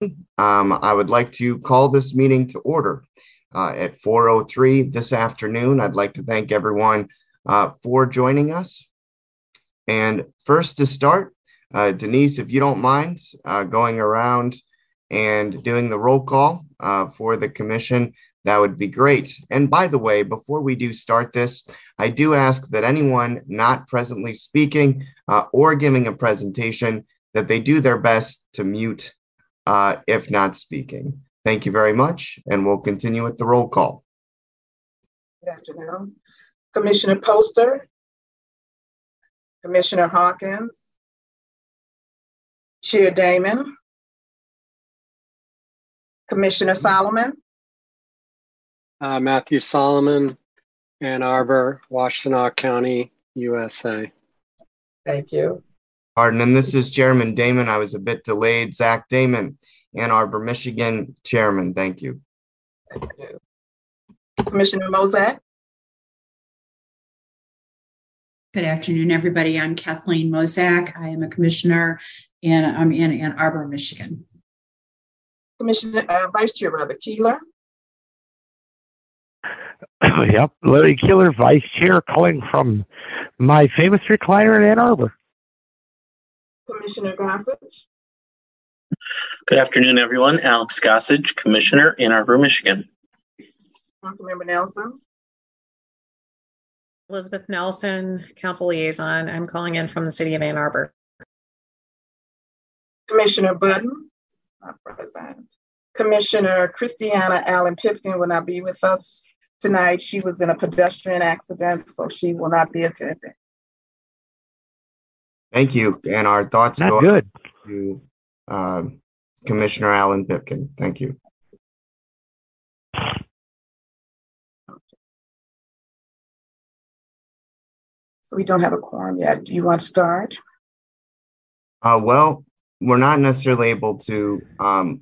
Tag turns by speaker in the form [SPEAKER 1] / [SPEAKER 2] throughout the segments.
[SPEAKER 1] Um, I would like to call this meeting to order uh, at 4.03 this afternoon. I'd like to thank everyone uh, for joining us. And first to start, uh, Denise, if you don't mind uh, going around and doing the roll call uh, for the commission, that would be great. And by the way, before we do start this, I do ask that anyone not presently speaking uh, or giving a presentation that they do their best to mute uh, if not speaking. Thank you very much, and we'll continue with the roll call.
[SPEAKER 2] Good afternoon. Commissioner Poster, Commissioner Hawkins, Chair Damon, Commissioner Solomon,
[SPEAKER 3] uh, Matthew Solomon, Ann Arbor, Washtenaw County, USA.
[SPEAKER 2] Thank you.
[SPEAKER 1] Pardon, and this is Chairman Damon. I was a bit delayed. Zach Damon, Ann Arbor, Michigan, Chairman. Thank you.
[SPEAKER 2] Thank you. Commissioner Mozak.
[SPEAKER 4] Good afternoon, everybody. I'm Kathleen Mozak. I am a commissioner and I'm in Ann Arbor, Michigan.
[SPEAKER 2] Commissioner, uh, Vice Chair, rather, Keeler.
[SPEAKER 5] yep, Larry Keeler, Vice Chair, calling from my famous recliner in Ann Arbor.
[SPEAKER 2] Commissioner Gossage.
[SPEAKER 6] Good afternoon, everyone. Alex Gossage, Commissioner, Ann Arbor, Michigan.
[SPEAKER 2] Councilmember Nelson.
[SPEAKER 7] Elizabeth Nelson, Council Liaison. I'm calling in from the city of Ann Arbor.
[SPEAKER 2] Commissioner Button, not present. Commissioner Christiana Allen Pipkin will not be with us tonight. She was in a pedestrian accident, so she will not be attending.
[SPEAKER 1] Thank you. And our thoughts
[SPEAKER 5] Not
[SPEAKER 1] go
[SPEAKER 5] good.
[SPEAKER 1] to uh, Commissioner Allen Pipkin. Thank you.
[SPEAKER 2] So we don't have a quorum yet. Do you want to start?
[SPEAKER 1] Uh, well, we're not necessarily able to um,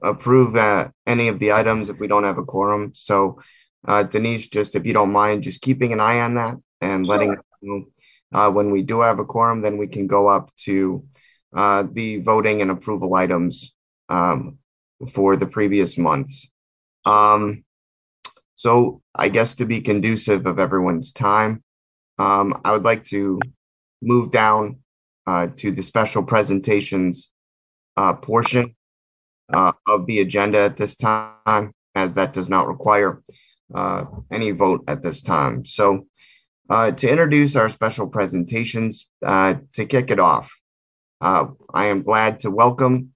[SPEAKER 1] approve uh, any of the items if we don't have a quorum. So, uh, Denise, just if you don't mind, just keeping an eye on that and letting us know uh, when we do have a quorum, then we can go up to uh, the voting and approval items um, for the previous months. Um, so, I guess to be conducive of everyone's time, um, I would like to move down uh, to the special presentations uh, portion uh, of the agenda at this time, as that does not require uh, any vote at this time. So, uh, to introduce our special presentations, uh, to kick it off, uh, I am glad to welcome,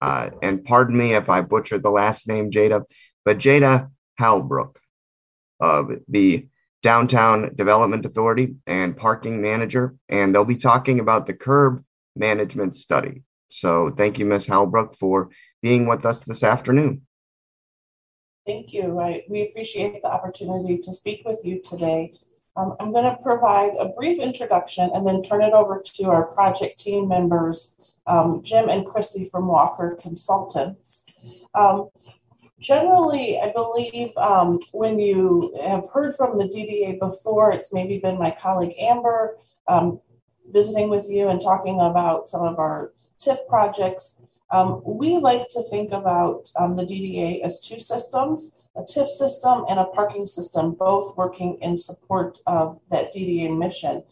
[SPEAKER 1] uh, and pardon me if I butchered the last name, Jada, but Jada Halbrook of the Downtown Development Authority and Parking Manager, and they'll be talking about the curb management study. So thank you, Ms. Halbrook, for being with us this afternoon.
[SPEAKER 8] Thank you. I, we appreciate the opportunity to speak with you today. Um, I'm going to provide a brief introduction and then turn it over to our project team members, um, Jim and Chrissy from Walker Consultants. Um, generally, I believe um, when you have heard from the DDA before, it's maybe been my colleague Amber um, visiting with you and talking about some of our TIF projects. Um, we like to think about the DDA as two systems, a TIF system and a parking system, both working in support of that DDA mission.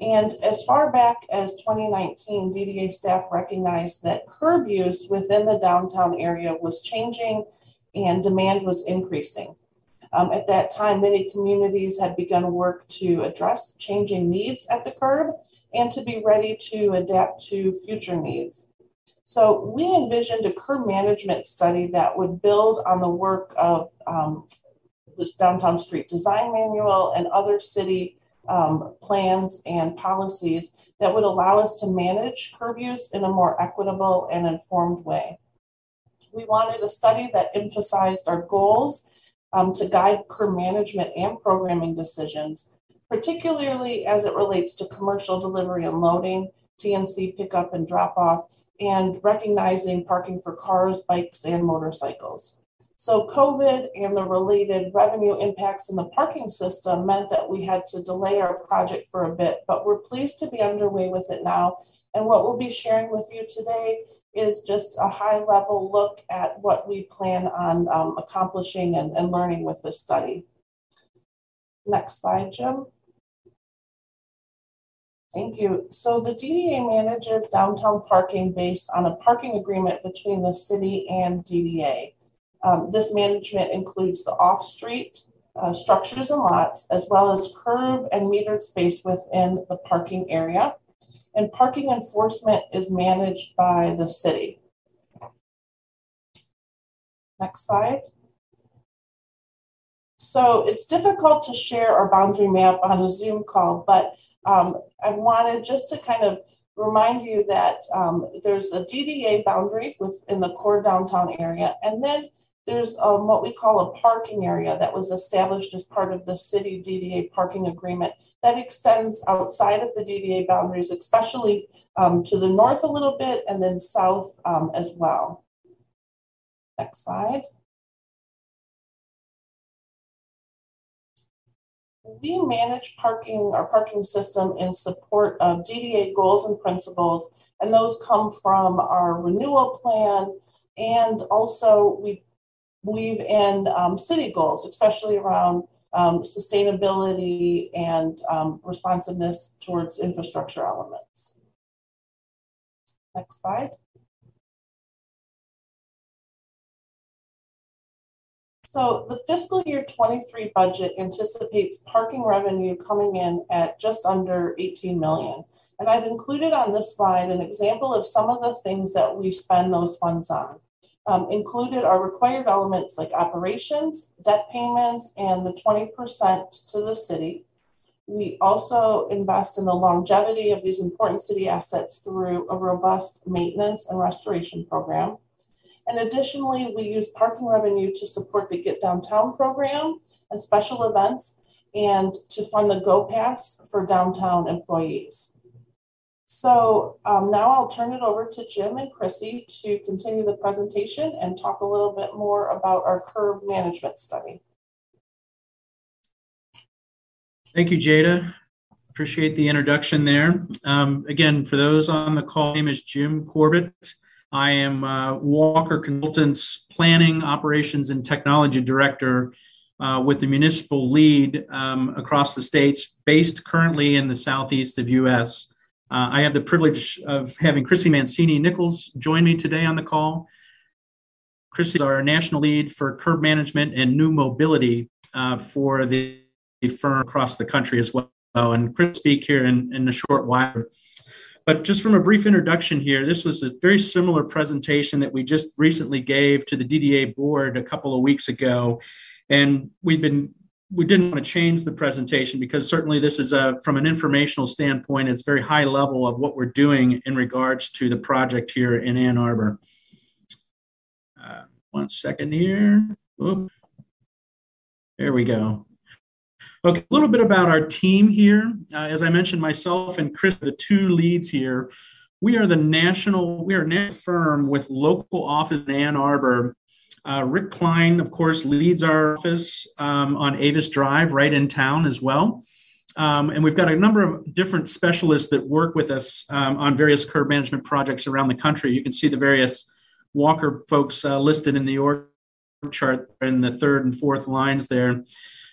[SPEAKER 8] And as far back as 2019, DDA staff recognized that curb use within the downtown area was changing and demand was increasing. Um, at that time, many communities had begun work to address changing needs at the curb and to be ready to adapt to future needs. So we envisioned a curb management study that would build on the work of um, this downtown street design manual and other city um, plans and policies that would allow us to manage curb use in a more equitable and informed way. We wanted a study that emphasized our goals um, to guide curb management and programming decisions, particularly as it relates to commercial delivery and loading, TNC pickup and drop off, and recognizing parking for cars, bikes, and motorcycles. So, COVID and the related revenue impacts in the parking system meant that we had to delay our project for a bit, but we're pleased to be underway with it now And what we'll be sharing with you today is just a high level look at what we plan on um, accomplishing and, and learning with this study. Next slide, Jim. Thank you. So the DDA manages downtown parking based on a parking agreement between the city and DDA. Um, this management includes the off-street uh, structures and lots, as well as curb and metered space within the parking area. And parking enforcement is managed by the city. Next slide. So it's difficult to share our boundary map on a Zoom call, but um, I wanted just to kind of remind you that um, there's a DDA boundary within the core downtown area, and then there's um, what we call a parking area that was established as part of the city DDA parking agreement that extends outside of the DDA boundaries, especially um, to the north a little bit and then south um, as well. Next slide. We manage parking, our parking system in support of DDA goals and principles, and those come from our renewal plan, and also we weave in um, city goals, especially around um, sustainability and um, responsiveness towards infrastructure elements. Next slide. So the fiscal year 23 budget anticipates parking revenue coming in at just under 18 million. And I've included on this slide an example of some of the things that we spend those funds on. Um, included are required elements like operations, debt payments, and the 20% to the city. We also invest in the longevity of these important city assets through a robust maintenance and restoration program. And additionally, we use parking revenue to support the Get Downtown program and special events and to fund the Go Pass for downtown employees. So um, now I'll turn it over to Jim and Chrissy to continue the presentation and talk a little bit more about our curb management study.
[SPEAKER 9] Thank you, Jada. Appreciate the introduction there. Um, again, for those on the call, my name is Jim Corbett. I am uh, Walker Consultants Planning, Operations, and Technology Director uh, with the municipal lead um, across the states, based currently in the southeast of U.S. Uh, I have the privilege of having Chrissy Mancini Nichols join me today on the call. Chrissy is our national lead for curb management and new mobility uh, for the firm across the country as well. And Chris speak here in, in a short while. But just from a brief introduction here, this was a very similar presentation that we just recently gave to the DDA board a couple of weeks ago. And we've been we didn't want to change the presentation because certainly this is a from an informational standpoint it's very high level of what we're doing in regards to the project here in ann arbor uh, one second here Oop. there we go Okay, a little bit about our team here. Uh, as I mentioned, myself and Chris, the two leads here. We are the national, we are a national firm with local office in Ann Arbor. Uh, Rick Klein, of course, leads our office um, on Avis Drive right in town as well. Um, and we've got a number of different specialists that work with us um, on various curb management projects around the country. You can see the various Walker folks uh, listed in the org chart in the third and fourth lines there.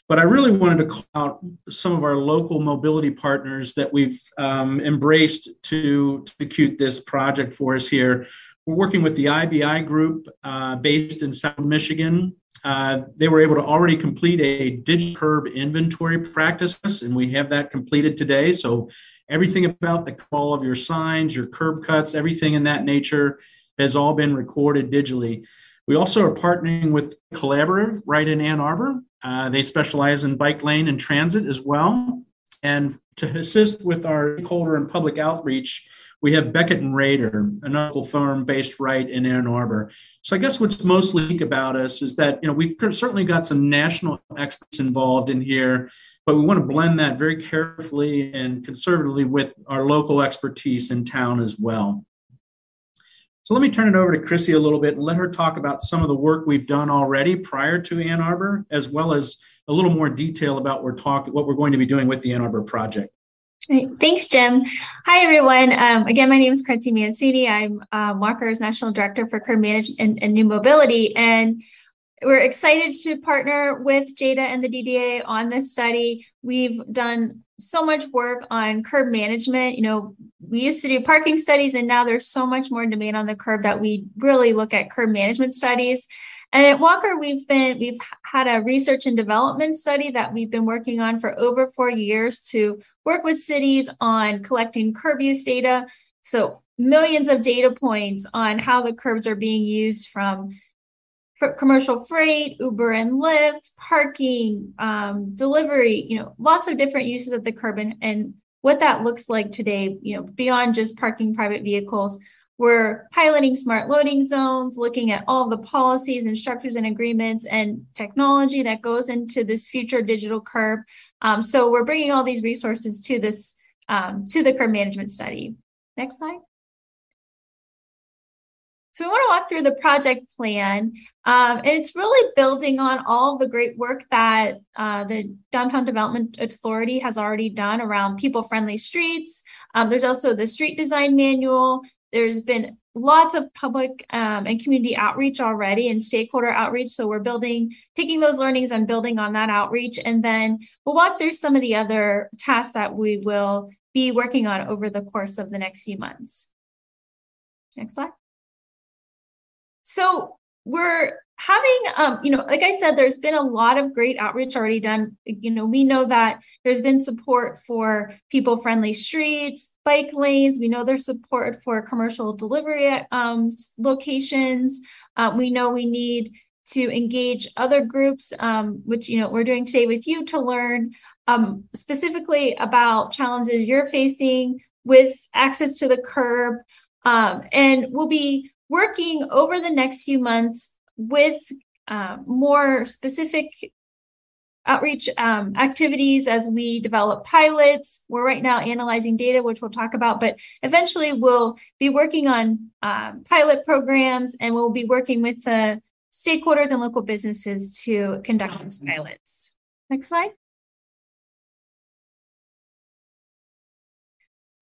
[SPEAKER 9] But I really wanted to call out some of our local mobility partners that we've um, embraced to, to execute this project for us here. We're working with the IBI group uh, based in South Michigan. Uh, they were able to already complete a digital curb inventory practice, and we have that completed today. So everything about the call of your signs, your curb cuts, everything in that nature has all been recorded digitally. We also are partnering with Collaborative right in Ann Arbor. Uh, they specialize in bike lane and transit as well. And to assist with our stakeholder and public outreach, we have Beckett and Raeder, an local firm based right in Ann Arbor. So I guess what's most unique about us is that you know we've certainly got some national experts involved in here, but we want to blend that very carefully and conservatively with our local expertise in town as well. So let me turn it over to Chrissy a little bit and let her talk about some of the work we've done already prior to Ann Arbor, as well as a little more detail about we're talking what we're going to be doing with the Ann Arbor project.
[SPEAKER 10] Thanks, Jim. Hi, everyone. Um, again, my name is Chrissy Mancini. I'm um, Walker's National Director for Curb Management and, and, New Mobility. And we're excited to partner with JADA and the DDA on this study. We've done so much work on curb management. You know, we used to do parking studies, and now there's so much more demand on the curb that we really look at curb management studies. And at Walker, we've been we've had a research and development study that we've been working on for over four years to work with cities on collecting curb use data. So millions of data points on how the curbs are being used from commercial freight, Uber and Lyft, parking, um, delivery, you know, lots of different uses of the curb and, and what that looks like today, you know, beyond just parking private vehicles we're piloting smart loading zones, looking at all the policies and structures and agreements and technology that goes into this future digital curb. Um, so we're bringing all these resources to this um, to the curb management study. Next slide. So we want to walk through the project plan, um, and it's really building on all the great work that uh, the Downtown Development Authority has already done around people-friendly streets. Um, there's also the street design manual, there's been lots of public um, and community outreach already and stakeholder outreach. So we're building, taking those learnings and building on that outreach. And then we'll walk through some of the other tasks that we will be working on over the course of the next few months. Next slide. So we're having um you know like i said there's been a lot of great outreach already done. You know we know that there's been support for people friendly streets bike lanes. We know there's support for commercial delivery um, locations. Uh, we know we need to engage other groups um, which you know we're doing today with you to learn um, specifically about challenges you're facing with access to the curb um, and we'll be working over the next few months with uh, more specific outreach um, activities as we develop pilots. We're right now analyzing data, which we'll talk about, but eventually we'll be working on um, pilot programs and we'll be working with the stakeholders and local businesses to conduct those pilots. Next slide.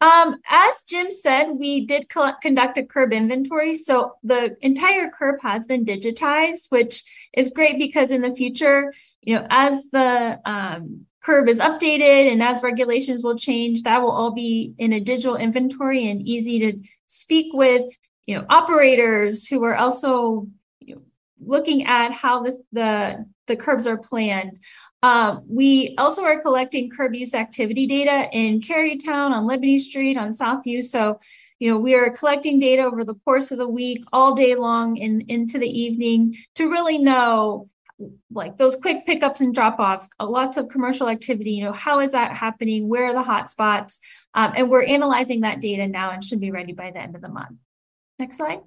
[SPEAKER 10] Um, as Jim said, we did conduct a curb inventory. So the entire curb has been digitized, which is great because in the future, you know, as the um, curb is updated and as regulations will change, that will all be in a digital inventory and easy to speak with, you know, operators who are also you know, looking at how this the the curbs are planned. Um, we also are collecting curb use activity data in Kerrytown, on Liberty Street, on South U. So, you know, we are collecting data over the course of the week, all day long and into the evening to really know like those quick pickups and drop offs, uh, lots of commercial activity. You know, how is that happening? Where are the hot spots? Um, and we're analyzing that data now and should be ready by the end of the month. Next slide.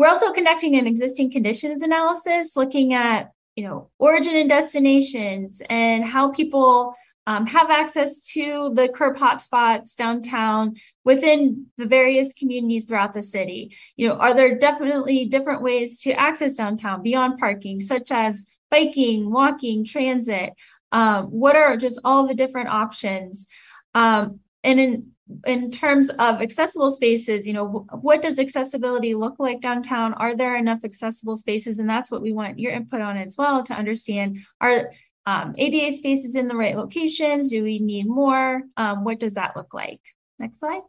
[SPEAKER 10] We're also conducting an existing conditions analysis, looking at you know origin and destinations and how people um, have access to the curb hotspots downtown within the various communities throughout the city. You know, are there definitely different ways to access downtown beyond parking, such as biking, walking, transit? Um, what are just all the different options? Um, and in in terms of accessible spaces, you know, what does accessibility look like downtown? Are there enough accessible spaces? And that's what we want your input on as well to understand are um, ADA spaces in the right locations? Do we need more? Um, what does that look like? Next slide.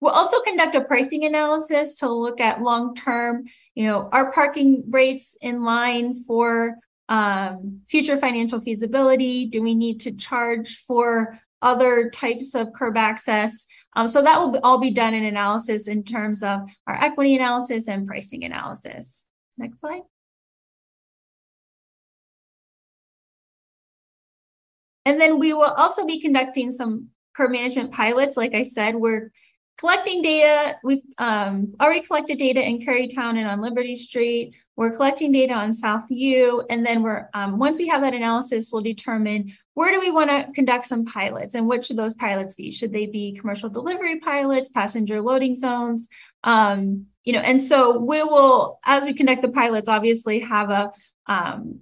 [SPEAKER 10] We'll also conduct a pricing analysis to look at long-term, you know, are parking rates in line for um, future financial feasibility? Do we need to charge for other types of curb access? Um, so that will all be done in analysis in terms of our equity analysis and pricing analysis. Next slide. And then we will also be conducting some curb management pilots. Like I said, we're collecting data. We've um, already collected data in Kerrytown and on Liberty Street. We're collecting data on South U, and then we're um, once we have that analysis, we'll determine where do we want to conduct some pilots, and what should those pilots be? Should they be commercial delivery pilots, passenger loading zones? Um, you know, and so we will, as we conduct the pilots, obviously have a um,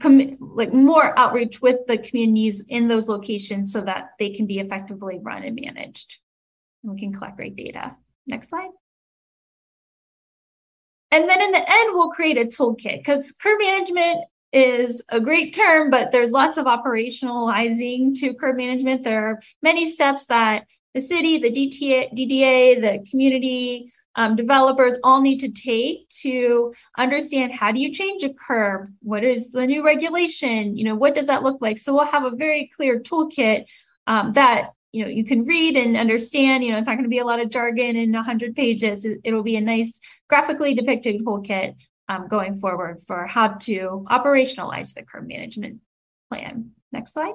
[SPEAKER 10] com- like more outreach with the communities in those locations so that they can be effectively run and managed. And we can collect great data. Next slide. And then in the end, we'll create a toolkit because curb management is a great term, but there's lots of operationalizing to curb management. There are many steps that the city, the DTA, DDA, the community, um, developers all need to take to understand how do you change a curb what is the new regulation? You know what does that look like? So we'll have a very clear toolkit um, that you know you can read and understand you know it's not going to be a lot of jargon in 100 pages it, will be a nice graphically depicted toolkit um, going forward for how to operationalize the curb management plan next slide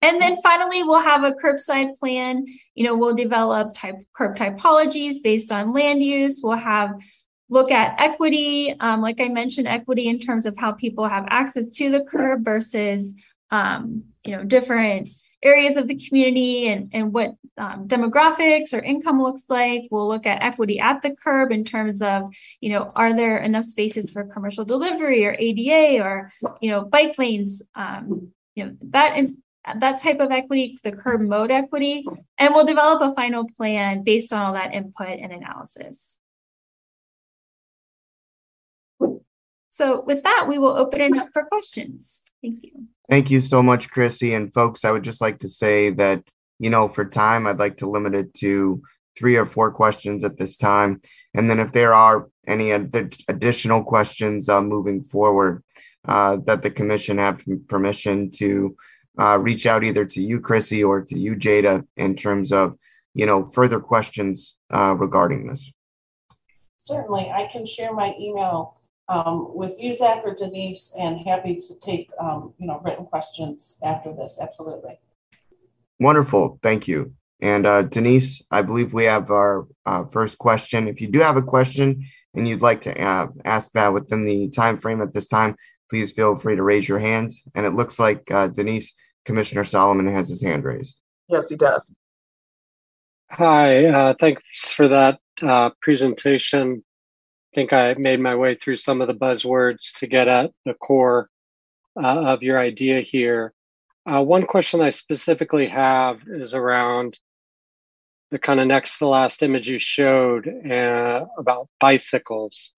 [SPEAKER 10] And then finally, we'll have a curbside plan. You know, we'll develop type curb typologies based on land use. We'll have look at equity, um, like I mentioned, equity in terms of how people have access to the curb versus, um, you know, different areas of the community and, and what um, demographics or income looks like. We'll look at equity at the curb in terms of, you know, are there enough spaces for commercial delivery or ADA or, you know, bike lanes? Um, you know, that in, that type of equity, the curb mode equity, and we'll develop a final plan based on all that input and analysis. So with that, we will open it up for questions. Thank you.
[SPEAKER 1] Thank you so much, Chrissy. And folks, I would just like to say that, you know, for time, I'd like to limit it to three or four questions at this time. And then if there are any ad- additional questions uh, moving forward, uh, that the commission have permission to uh, reach out either to you, Chrissy, or to you, Jada, in terms of you know further questions uh, regarding this.
[SPEAKER 8] Certainly, I can share my email um, with you, Zach or Denise, and happy to take um, you know written questions after this. Absolutely.
[SPEAKER 1] Wonderful, thank you. And uh, Denise, I believe we have our uh, first question. If you do have a question and you'd like to uh, ask that within the time frame at this time, please feel free to raise your hand. And it looks like uh, Denise Commissioner Solomon has his hand raised.
[SPEAKER 2] Yes, he does.
[SPEAKER 3] Hi, uh, thanks for that uh, presentation. I think I made my way through some of the buzzwords to get at the core uh, of your idea here. Uh, one question I specifically have is around the kind of next to last image you showed uh, about bicycles.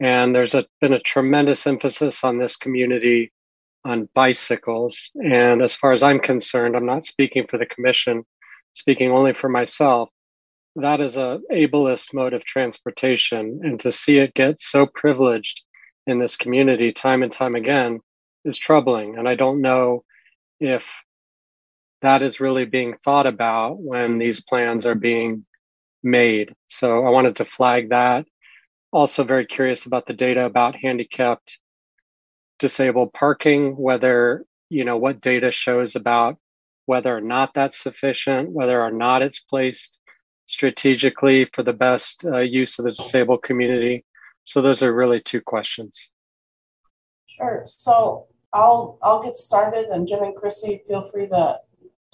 [SPEAKER 3] And there's a, been a tremendous emphasis on this community on bicycles. And as far as I'm concerned, I'm not speaking for the commission, speaking only for myself. That is a ableist mode of transportation, and to see it get so privileged in this community time and time again is troubling. And I don't know if that is really being thought about when these plans are being made. So I wanted to flag that. Also, very curious about the data about handicapped disabled parking, whether, you know, what data shows about whether or not that's sufficient, whether or not it's placed strategically for the best uh, use of the disabled community. So those are really two questions.
[SPEAKER 8] Sure. So I'll I'll get started, and Jim and Chrissy, feel free to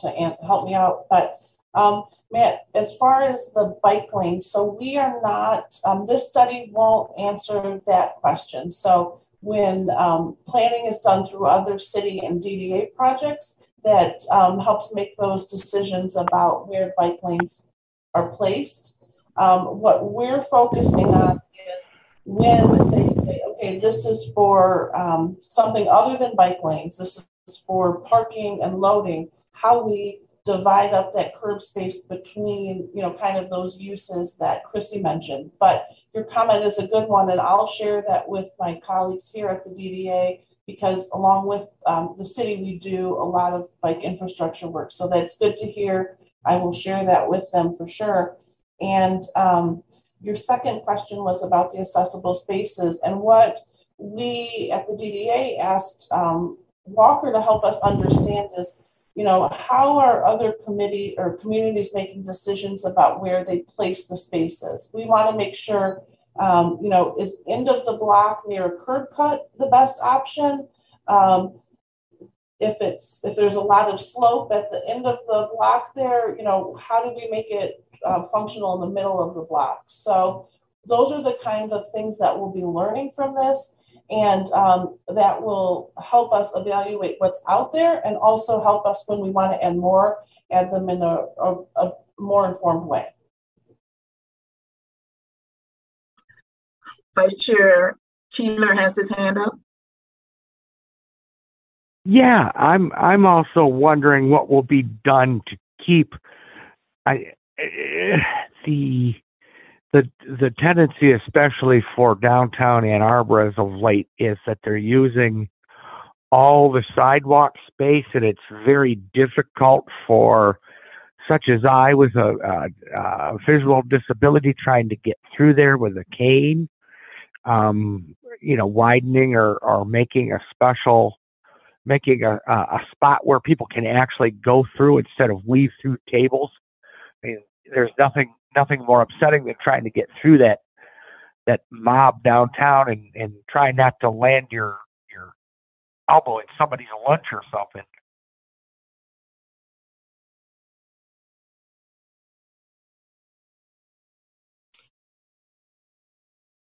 [SPEAKER 8] to help me out. But um, Matt, as far as the bike lane, so we are not. Um, this study won't answer that question. So when um, planning is done through other city and DDA projects that um, helps make those decisions about where bike lanes are placed. Um, what we're focusing on is when they say, okay, this is for um, something other than bike lanes, this is for parking and loading, how we divide up that curb space between, you know, kind of those uses that Chrissy mentioned. But your comment is a good one, and I'll share that with my colleagues here at the DDA because along with um, the city, we do a lot of bike infrastructure work. So that's good to hear. I will share that with them for sure. And um, your second question was about the accessible spaces and what we at the DDA asked um, Walker to help us understand is you know, how are other committee or communities making decisions about where they place the spaces? We want to make sure, um, you know, is end of the block near a curb cut the best option? Um, if it's if there's a lot of slope at the end of the block there, you know, how do we make it uh, functional in the middle of the block? So those are the kind of things that we'll be learning from this and um, that will help us evaluate what's out there and also help us when we want to add more add them in a, a, a more informed way
[SPEAKER 2] vice chair keeler has his hand up
[SPEAKER 5] yeah i'm i'm also wondering what will be done to keep i uh, the the the tendency, especially for downtown Ann Arbor as of late, is that they're using all the sidewalk space, and it's very difficult for such as I with a, a, a visual disability trying to get through there with a cane. Um, you know, widening or or making a special making a, a spot where people can actually go through instead of weave through tables. I mean, there's nothing nothing more upsetting than trying to get through that that mob downtown and and try not to land your your elbow in somebody's lunch or something.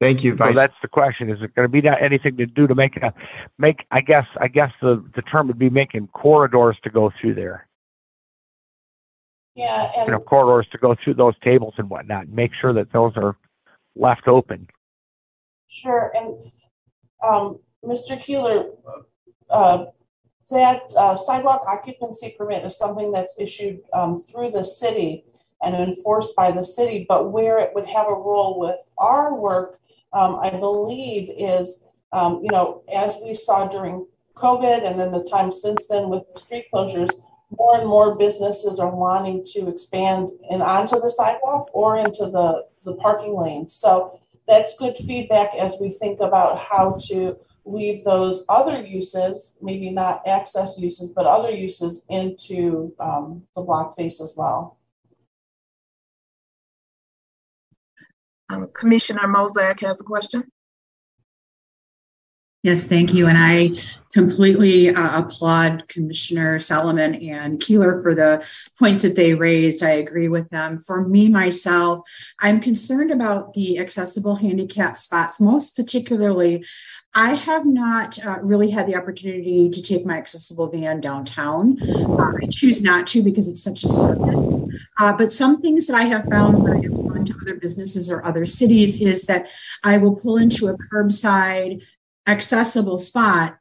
[SPEAKER 1] Thank you, Vice.
[SPEAKER 5] So that's the question. Is it going to be anything to do to make a make? I guess I guess the the term would be making corridors to go through there.
[SPEAKER 8] Yeah, and
[SPEAKER 5] you know, corridors to go through those tables and whatnot. And make sure that those are left open.
[SPEAKER 8] Sure, and um, Mr. Keeler, uh, that uh, sidewalk occupancy permit is something that's issued um, through the city and enforced by the city, but where it would have a role with our work, um, I believe, is um, you know, as we saw during COVID and then the time since then with street closures, more and more businesses are wanting to expand and onto the sidewalk or into the, the parking lane. So that's good feedback as we think about how to weave those other uses, maybe not access uses, but other uses into um, the block face as well.
[SPEAKER 2] Um, Commissioner Mozak has a question.
[SPEAKER 4] Yes, thank you. And I completely uh, applaud Commissioner Solomon and Keeler for the points that they raised. I agree with them. For me, myself, I'm concerned about the accessible handicap spots, most particularly. I have not uh, really had the opportunity to take my accessible van downtown. Uh, I choose not to because it's such a service. Uh, but some things that I have found to other businesses or other cities is that I will pull into a curbside accessible spot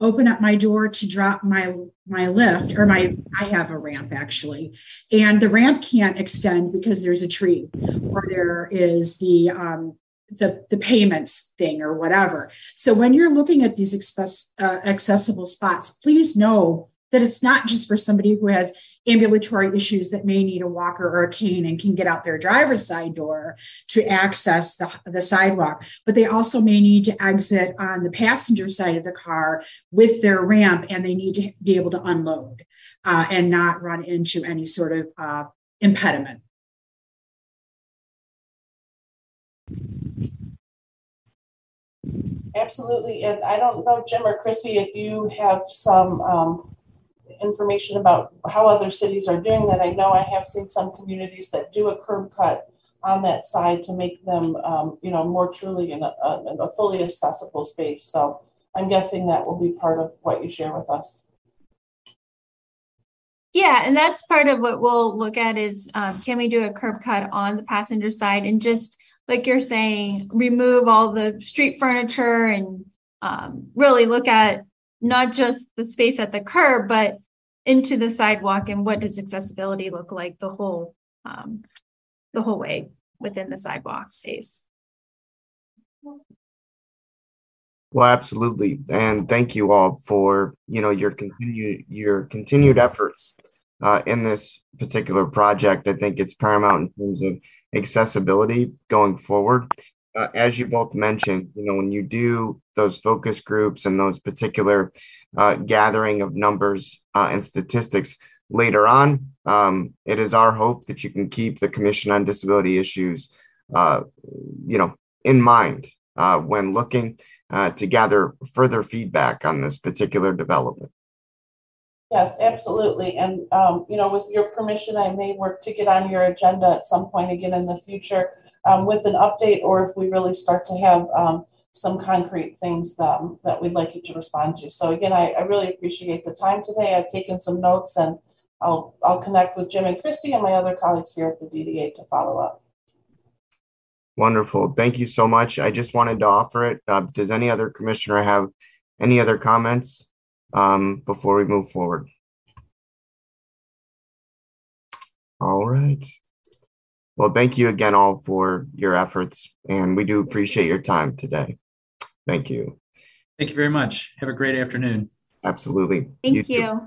[SPEAKER 4] open up my door to drop my my lift or my i have a ramp actually and the ramp can't extend because there's a tree or there is the um the the payments thing or whatever. So when you're looking at these express, uh, accessible spots please know that it's not just for somebody who has ambulatory issues that may need a walker or a cane and can get out their driver's side door to access the, the sidewalk, but they also may need to exit on the passenger side of the car with their ramp and they need to be able to unload uh, and not run into any sort of uh, impediment.
[SPEAKER 8] Absolutely. And I don't know, Jim or Chrissy, if you have some um, information about how other cities are doing that. I know I have seen some communities that do a curb cut on that side to make them, um, you know, more truly in a, a, a, fully accessible space. So I'm guessing that will be part of what you share with us.
[SPEAKER 10] Yeah, and that's part of what we'll look at is um, can we do a curb cut on the passenger side and just like you're saying, remove all the street furniture and um, really look at not just the space at the curb, but into the sidewalk and what does accessibility look like the whole um, the whole way within the sidewalk space.
[SPEAKER 1] Well, absolutely, and thank you all for you know your continued your continued efforts uh, in this particular project. I think it's paramount in terms of accessibility going forward uh, as you both mentioned, you know, when you do those focus groups and those particular uh, gathering of numbers uh, and statistics later on, um, it is our hope that you can keep the Commission on Disability Issues, uh, you know, in mind uh, when looking uh, to gather further feedback on this particular development.
[SPEAKER 8] Yes, absolutely. And, um, you know, with your permission, I may work to get on your agenda at some point again in the future um, with an update or if we really start to have um, some concrete things um, that we'd like you to respond to. So again, I, I really appreciate the time today. I've taken some notes and I'll, I'll connect with Jim and Christy and my other colleagues here at the DDA to follow up.
[SPEAKER 1] Wonderful. Thank you so much. I just wanted to offer it. Uh, does any other commissioner have any other comments um, before we move forward? All right. Well, thank you again all for your efforts, and we do appreciate your time today. Thank you.
[SPEAKER 9] Thank you very much. Have a great afternoon.
[SPEAKER 1] Absolutely.
[SPEAKER 10] Thank you.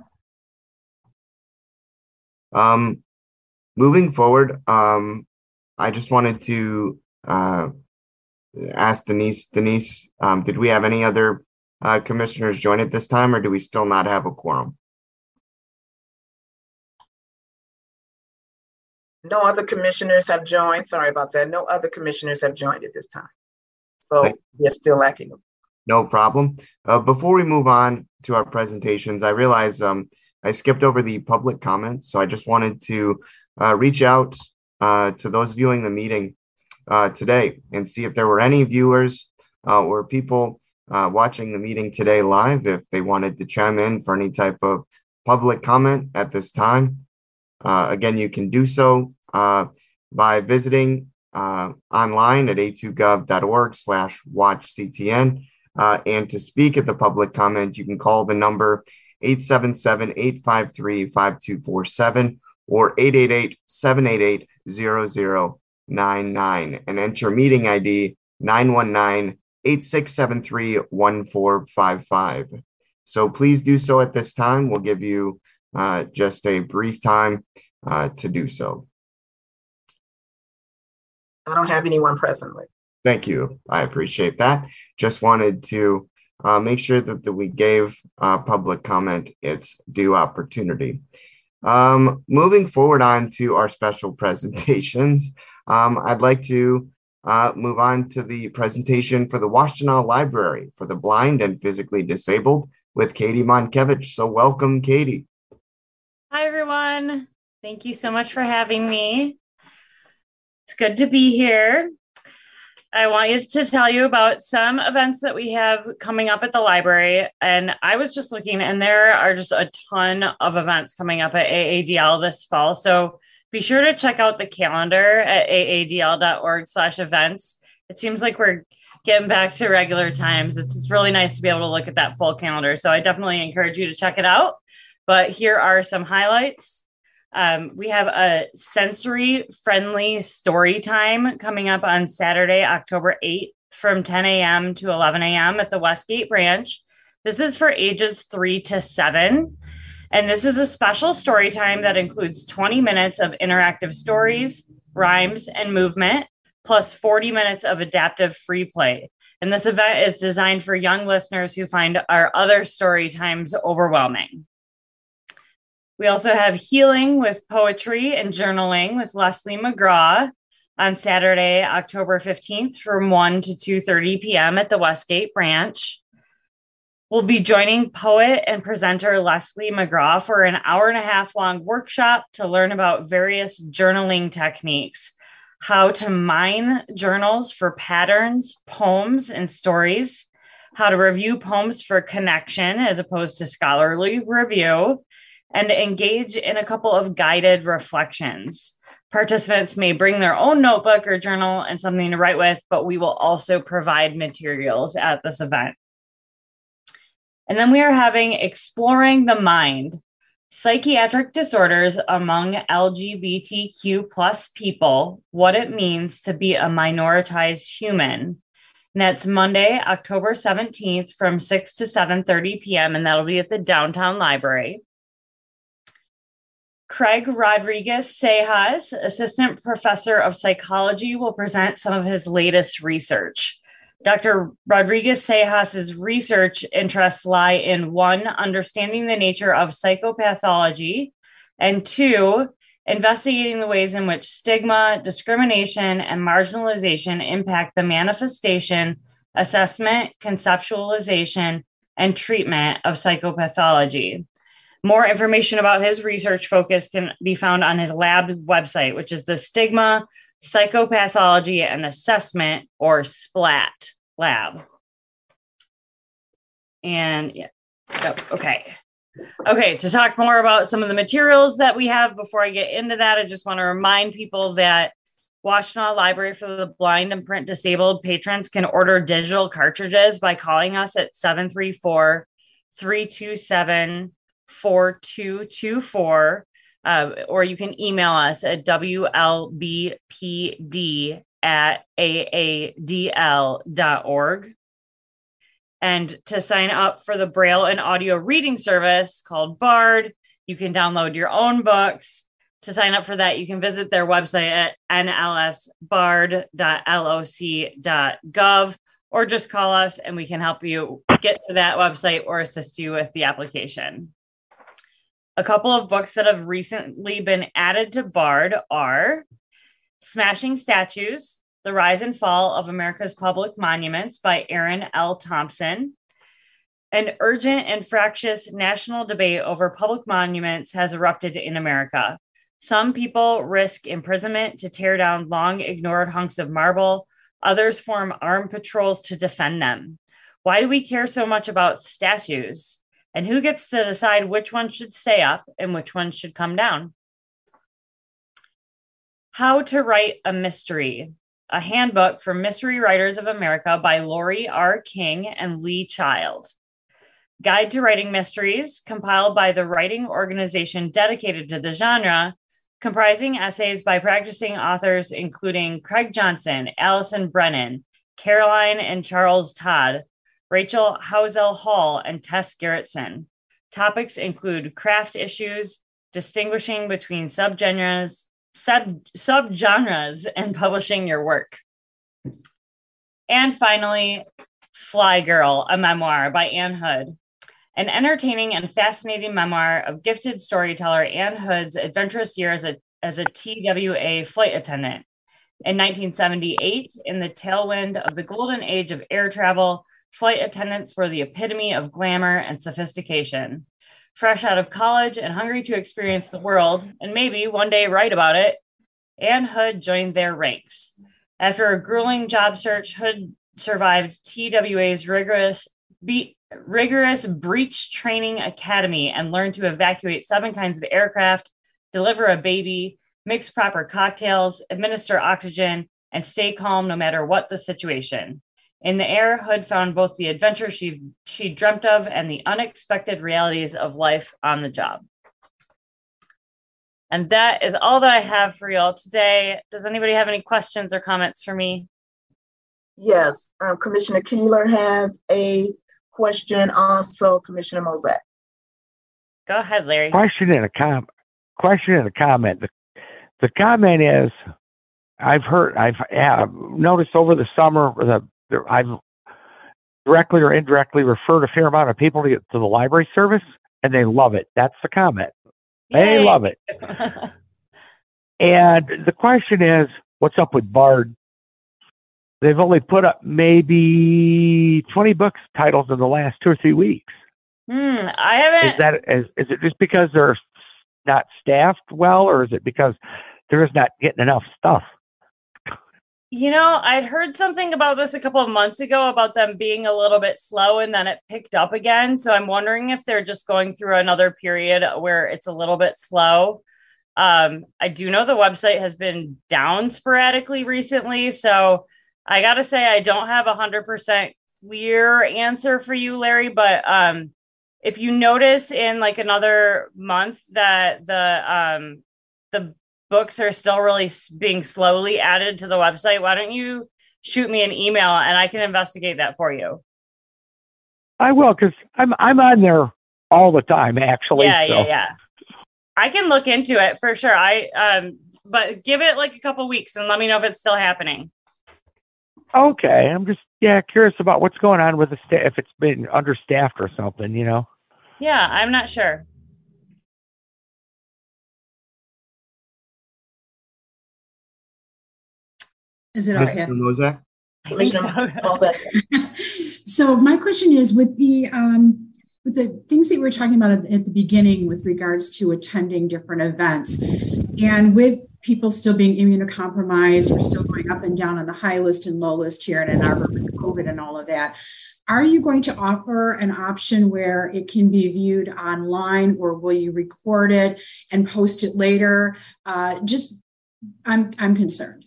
[SPEAKER 10] you.
[SPEAKER 1] Um, moving forward, um, I just wanted to uh, ask Denise. Denise, um, did we have any other uh, commissioners join at this time, or do we still not have a quorum?
[SPEAKER 2] No other commissioners have joined. Sorry about that. No other commissioners have joined at this time. So we're still lacking them.
[SPEAKER 1] No problem. Uh, before we move on to our presentations, I realize um, I skipped over the public comments, so I just wanted to uh, reach out uh, to those viewing the meeting uh, today and see if there were any viewers uh, or people uh, watching the meeting today live, if they wanted to chime in for any type of public comment at this time. Uh, again, you can do so uh, by visiting uh, online at a2gov.org slash watchctn. Uh, and to speak at the public comment, you can call the number 877 853 5247 or 888 788 0099 and enter meeting ID 919 8673 1455. So please do so at this time. We'll give you uh, just a brief time uh, to do so.
[SPEAKER 2] I don't have anyone presently.
[SPEAKER 1] Thank you. I appreciate that. Just wanted to uh, make sure that, that we gave uh, public comment its due opportunity. Um, moving forward on to our special presentations, um, I'd like to uh, move on to the presentation for the Washtenaw Library for the Blind and Physically Disabled with Katie Monkevich. So welcome, Katie.
[SPEAKER 11] Hi, everyone. Thank you so much for having me. It's good to be here. I wanted to tell you about some events that we have coming up at the library. And I was just looking, and there are just a ton of events coming up at AADL this fall. So be sure to check out the calendar at aadl.org slash events. It seems like we're getting back to regular times. It's really nice to be able to look at that full calendar. So I definitely encourage you to check it out. But here are some highlights. Um, we have a sensory friendly story time coming up on Saturday, October 8th from 10 a.m. to 11 a.m. at the Westgate branch. This is for ages three to seven. And this is a special story time that includes 20 minutes of interactive stories, rhymes, and movement, plus 40 minutes of adaptive free play. And this event is designed for young listeners who find our other story times overwhelming. We also have healing with poetry and journaling with Leslie McGraw on Saturday, October 15th from 1 to 2:30 p.m. at the Westgate branch. We'll be joining poet and presenter Leslie McGraw for an hour and a half long workshop to learn about various journaling techniques, how to mine journals for patterns, poems, and stories, how to review poems for connection as opposed to scholarly review, and engage in a couple of guided reflections. Participants may bring their own notebook or journal and something to write with, but we will also provide materials at this event. And then we are having Exploring the Mind Psychiatric Disorders Among LGBTQ plus people, What It Means to Be a Minoritized Human. And that's Monday, October 17th from 6 to 7:30 p.m. and that'll be at the downtown library. Craig Rodriguez Seijas, Assistant Professor of Psychology, will present some of his latest research. Dr. Rodriguez Seijas's research interests lie in one, understanding the nature of psychopathology, and two, investigating the ways in which stigma, discrimination, and marginalization impact the manifestation, assessment, conceptualization, and treatment of psychopathology. More information about his research focus can be found on his lab website, which is the Stigma, Psychopathology, and Assessment, or SPLAT lab. And yeah, okay. Okay, to talk more about some of the materials that we have before I get into that, I just want to remind people that Washtenaw Library for the Blind and Print Disabled patrons can order digital cartridges by calling us at 734 327 4224. Uh, or you can email us at WLBPD at aadl.org. And to sign up for the Braille and audio reading service called BARD, you can download your own books. To sign up for that, you can visit their website at nlsbard.loc.gov or just call us and we can help you get to that website or assist you with the application. A couple of books that have recently been added to BARD are Smashing Statues the Rise and Fall of America's Public Monuments by Erin L. Thompson. An urgent and fractious national debate over public monuments has erupted in America. Some people risk imprisonment to tear down long ignored hunks of marble, others form armed patrols to defend them. Why do we care so much about statues? And who gets to decide which one should stay up and which one should come down? How to Write a Mystery a handbook for mystery writers of America by Laurie R. King and Lee Child. Guide to Writing Mysteries, compiled by the writing organization dedicated to the genre, comprising essays by practicing authors including Craig Johnson, Allison Brennan, Caroline and Charles Todd, Rachel Howzell Hall, and Tess Gerritsen. Topics include craft issues, distinguishing between subgenres, sub subgenres and publishing your work. And finally, Fly Girl, a memoir by Ann Hood. An entertaining and fascinating memoir of gifted storyteller Ann Hood's adventurous years as a, as a TWA flight attendant. In 1978, in the tailwind of the golden age of air travel, flight attendants were the epitome of glamour and sophistication fresh out of college and hungry to experience the world and maybe one day write about it, Ann Hood joined their ranks. After a grueling job search, Hood survived TWA's rigorous be- rigorous Breech training academy and learned to evacuate seven kinds of aircraft, deliver a baby, mix proper cocktails, administer oxygen, and stay calm no matter what the situation. In the air, Hood found both the adventure she, she dreamt of and the unexpected realities of life on the job. And that is all that I have for y'all today. Does anybody have any questions or comments for me?
[SPEAKER 2] Yes, um, Commissioner Keeler has a question. Also, Commissioner Mozak.
[SPEAKER 11] Go ahead, Larry.
[SPEAKER 5] Question and a com- question and a comment. The, the comment is, I've heard, I've yeah, noticed over the summer the I've directly or indirectly referred a fair amount of people to, to the library service, and they love it. That's the comment. Yay. They love it. and the question is, what's up with Bard? They've only put up maybe 20 books titles in the last two or three weeks.
[SPEAKER 11] Hmm, I haven't.
[SPEAKER 5] Is that is, is it just because they're not staffed well, or is it because they're just not getting enough stuff?
[SPEAKER 11] You know, I'd heard something about this a couple of months ago about them being a little bit slow and then it picked up again. So I'm wondering if they're just going through another period where it's a little bit slow. Um, I do know the website has been down sporadically recently. So I got to say, I don't have a 100% clear answer for you, Larry. But um, if you notice in like another month that the um, the books are still really being slowly added to the website, why don't you shoot me an email and I can investigate that for you?
[SPEAKER 5] I will because I'm I'm on there all the time actually.
[SPEAKER 11] Yeah, so. yeah, yeah. I can look into it for sure. I um but give it like a couple weeks and let me know if it's still happening.
[SPEAKER 5] Okay, I'm just yeah curious about what's going on with the staff if it's been understaffed or something, you know.
[SPEAKER 11] Yeah, I'm not sure.
[SPEAKER 4] Is it okay?
[SPEAKER 1] Mozak?
[SPEAKER 4] so my question is with the um, with the things that we were talking about at, at the beginning with regards to attending different events, and with people still being immunocompromised, we're still going up and down on the high list and low list here in Ann Arbor with COVID and all of that. Are you going to offer an option where it can be viewed online, or will you record it and post it later? Uh, just, I'm I'm concerned.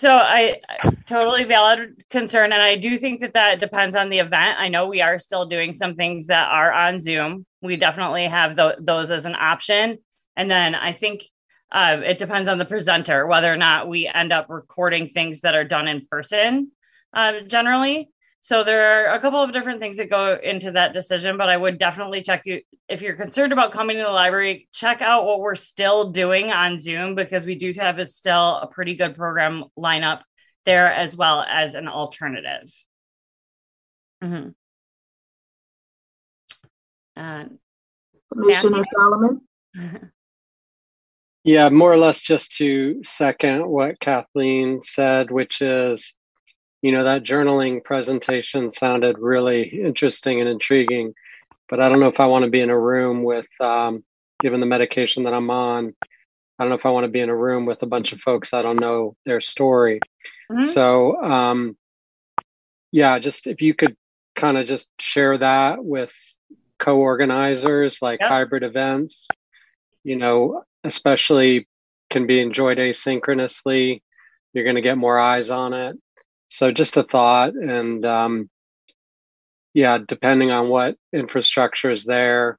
[SPEAKER 11] So I totally valid concern, and I do think that that depends on the event. I know we are still doing some things that are on Zoom. We definitely have th- those as an option, and then I think uh, it depends on the presenter whether or not we end up recording things that are done in person. Uh, generally, so there are a couple of different things that go into that decision, but I would definitely check you if you're concerned about coming to the library, check out what we're still doing on Zoom because we do have a still a pretty good program lineup there as well as an alternative. Mm-hmm.
[SPEAKER 2] And Commissioner Solomon.
[SPEAKER 3] yeah, more or less just to second what Kathleen said, which is you know that journaling presentation sounded really interesting and intriguing but i don't know if i want to be in a room with um, given the medication that i'm on i don't know if i want to be in a room with a bunch of folks i don't know their story mm-hmm. so um, yeah just if you could kind of just share that with co-organizers like yep. hybrid events you know especially can be enjoyed asynchronously you're going to get more eyes on it so just a thought, and um, yeah, depending on what infrastructure is there,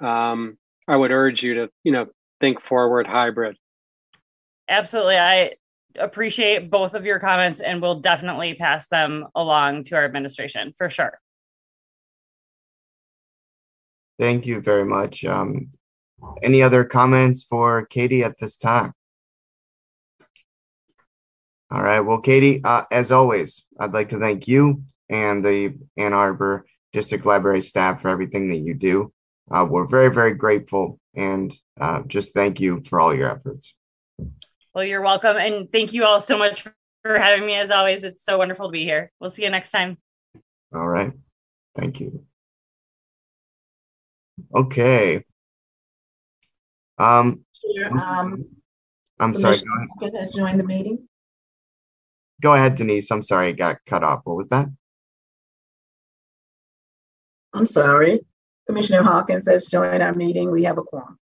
[SPEAKER 3] um, I would urge you to you know think forward hybrid.
[SPEAKER 11] Absolutely, I appreciate both of your comments, and we'll definitely pass them along to our administration for sure.
[SPEAKER 1] Thank you very much. Um, any other comments for Katie at this time? All right. Well, Katie, uh, as always, I'd like to thank you and the Ann Arbor District Library staff for everything that you do. Uh, we're very, very grateful and uh, just thank you for all your efforts.
[SPEAKER 11] Well, you're welcome. And thank you all so much for having me. As always, it's so wonderful to be here. We'll see you next time.
[SPEAKER 1] All right. Thank you. Okay. Um, um, I'm sorry.
[SPEAKER 2] Has joined the meeting.
[SPEAKER 1] Go ahead, Denise. I'm sorry, it got cut off. What was that?
[SPEAKER 2] I'm sorry. Commissioner Hawkins has joined our meeting. We have a quorum.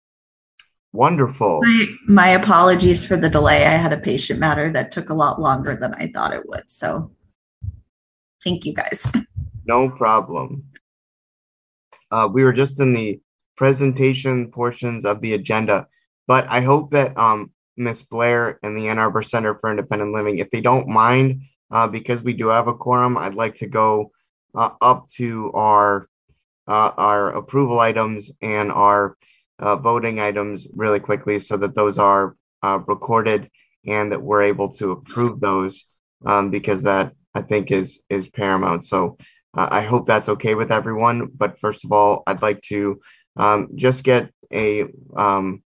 [SPEAKER 1] Wonderful.
[SPEAKER 12] My, my, apologies for the delay. I had a patient matter that took a lot longer than I thought it would. So thank you guys.
[SPEAKER 1] No problem. Uh, we were just in the presentation portions of the agenda, but I hope that um, Miss Blair and the Ann Arbor Center for Independent Living. If they don't mind, uh, because we do have a quorum, I'd like to go uh, up to our uh, our approval items and our uh, voting items really quickly, so that those are uh, recorded and that we're able to approve those, um, because that I think is is paramount. So uh, I hope that's okay with everyone. But first of all, I'd like to um, just get a um,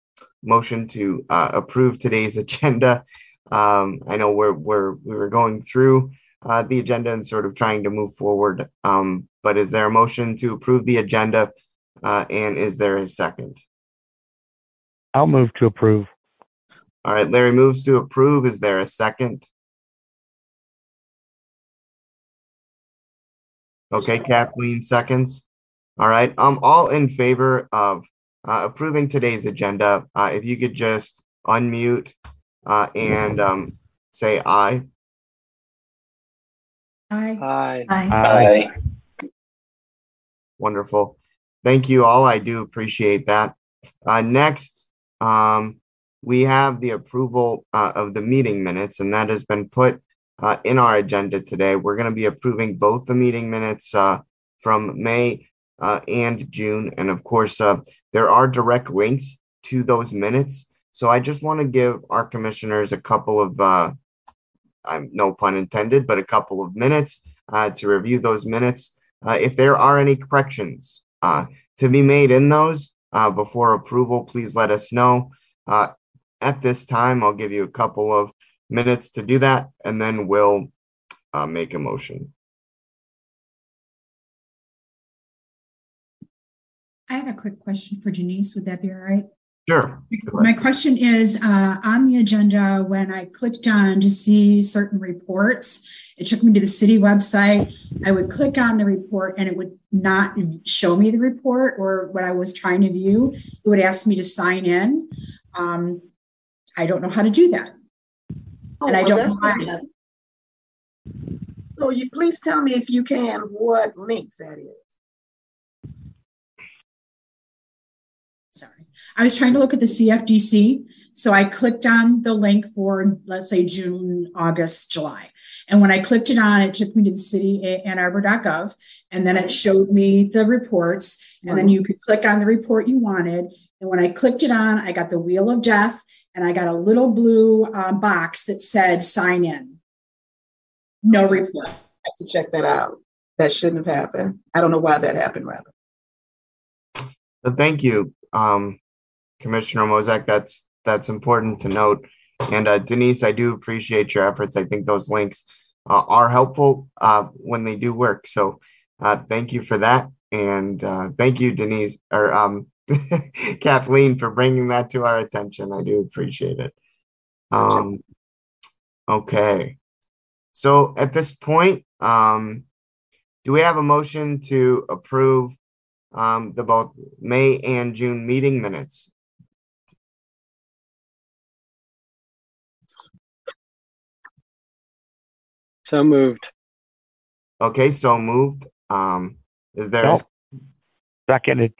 [SPEAKER 1] motion to uh, approve today's agenda. Um, I know we're, we're, we were going through uh, the agenda and sort of trying to move forward. Um, but is there a motion to approve the agenda? Uh, and is there a second?
[SPEAKER 5] I'll move to approve.
[SPEAKER 1] All right, Larry moves to approve. Is there a second? Okay, Kathleen seconds. All right. Um, all in favor of uh, approving today's agenda. Uh, if you could just unmute uh, and um, say aye.
[SPEAKER 4] Aye.
[SPEAKER 3] Aye.
[SPEAKER 12] Aye.
[SPEAKER 1] Aye. Wonderful. Thank you all. I do appreciate that. Uh, next, um, we have the approval uh, of the meeting minutes, and that has been put uh, in our agenda today. We're going to be approving both the meeting minutes uh, from May uh, and June. And of course, uh, there are direct links to those minutes. So I just want to give our commissioners a couple of, uh, I'm no pun intended, but a couple of minutes uh, to review those minutes. Uh, if there are any corrections uh, to be made in those before approval, please let us know. At this time, I'll give you a couple of minutes to do that, and then we'll make a motion.
[SPEAKER 4] I have a quick question for Denise. Would that be all right?
[SPEAKER 1] Sure.
[SPEAKER 4] My question is uh, on the agenda, when I clicked on to see certain reports, it took me to the city website. I would click on the report and it would not show me the report or what I was trying to view. It would ask me to sign in. Um, I don't know how to do that.
[SPEAKER 2] Oh,
[SPEAKER 4] and I
[SPEAKER 2] well,
[SPEAKER 4] don't know why.
[SPEAKER 2] So you please tell me if you can what link that is.
[SPEAKER 4] I was trying to look at the CFDC. So I clicked on the link for, let's say, June, August, July. And when I clicked it on, it took me to the city Ann Arbor.gov. And then it showed me the reports. And then you could click on the report you wanted. And when I clicked it on, I got the wheel of death and I got a little blue um, box that said sign in. No report.
[SPEAKER 2] I have to check that out. That shouldn't have happened. I don't know why that happened, rather.
[SPEAKER 1] So thank you, um, Commissioner Mozek. That's that's important to note. And uh, Denise, I do appreciate your efforts. I think those links uh, are helpful uh, when they do work. So uh, thank you for that, and uh, thank you, Denise or um, Kathleen, for bringing that to our attention. I do appreciate it. Um, okay, so at this point, um, do we have a motion to approve um, the both May and June meeting minutes?
[SPEAKER 3] So moved.
[SPEAKER 1] Okay, so moved. Um, is there? a-
[SPEAKER 5] Seconded.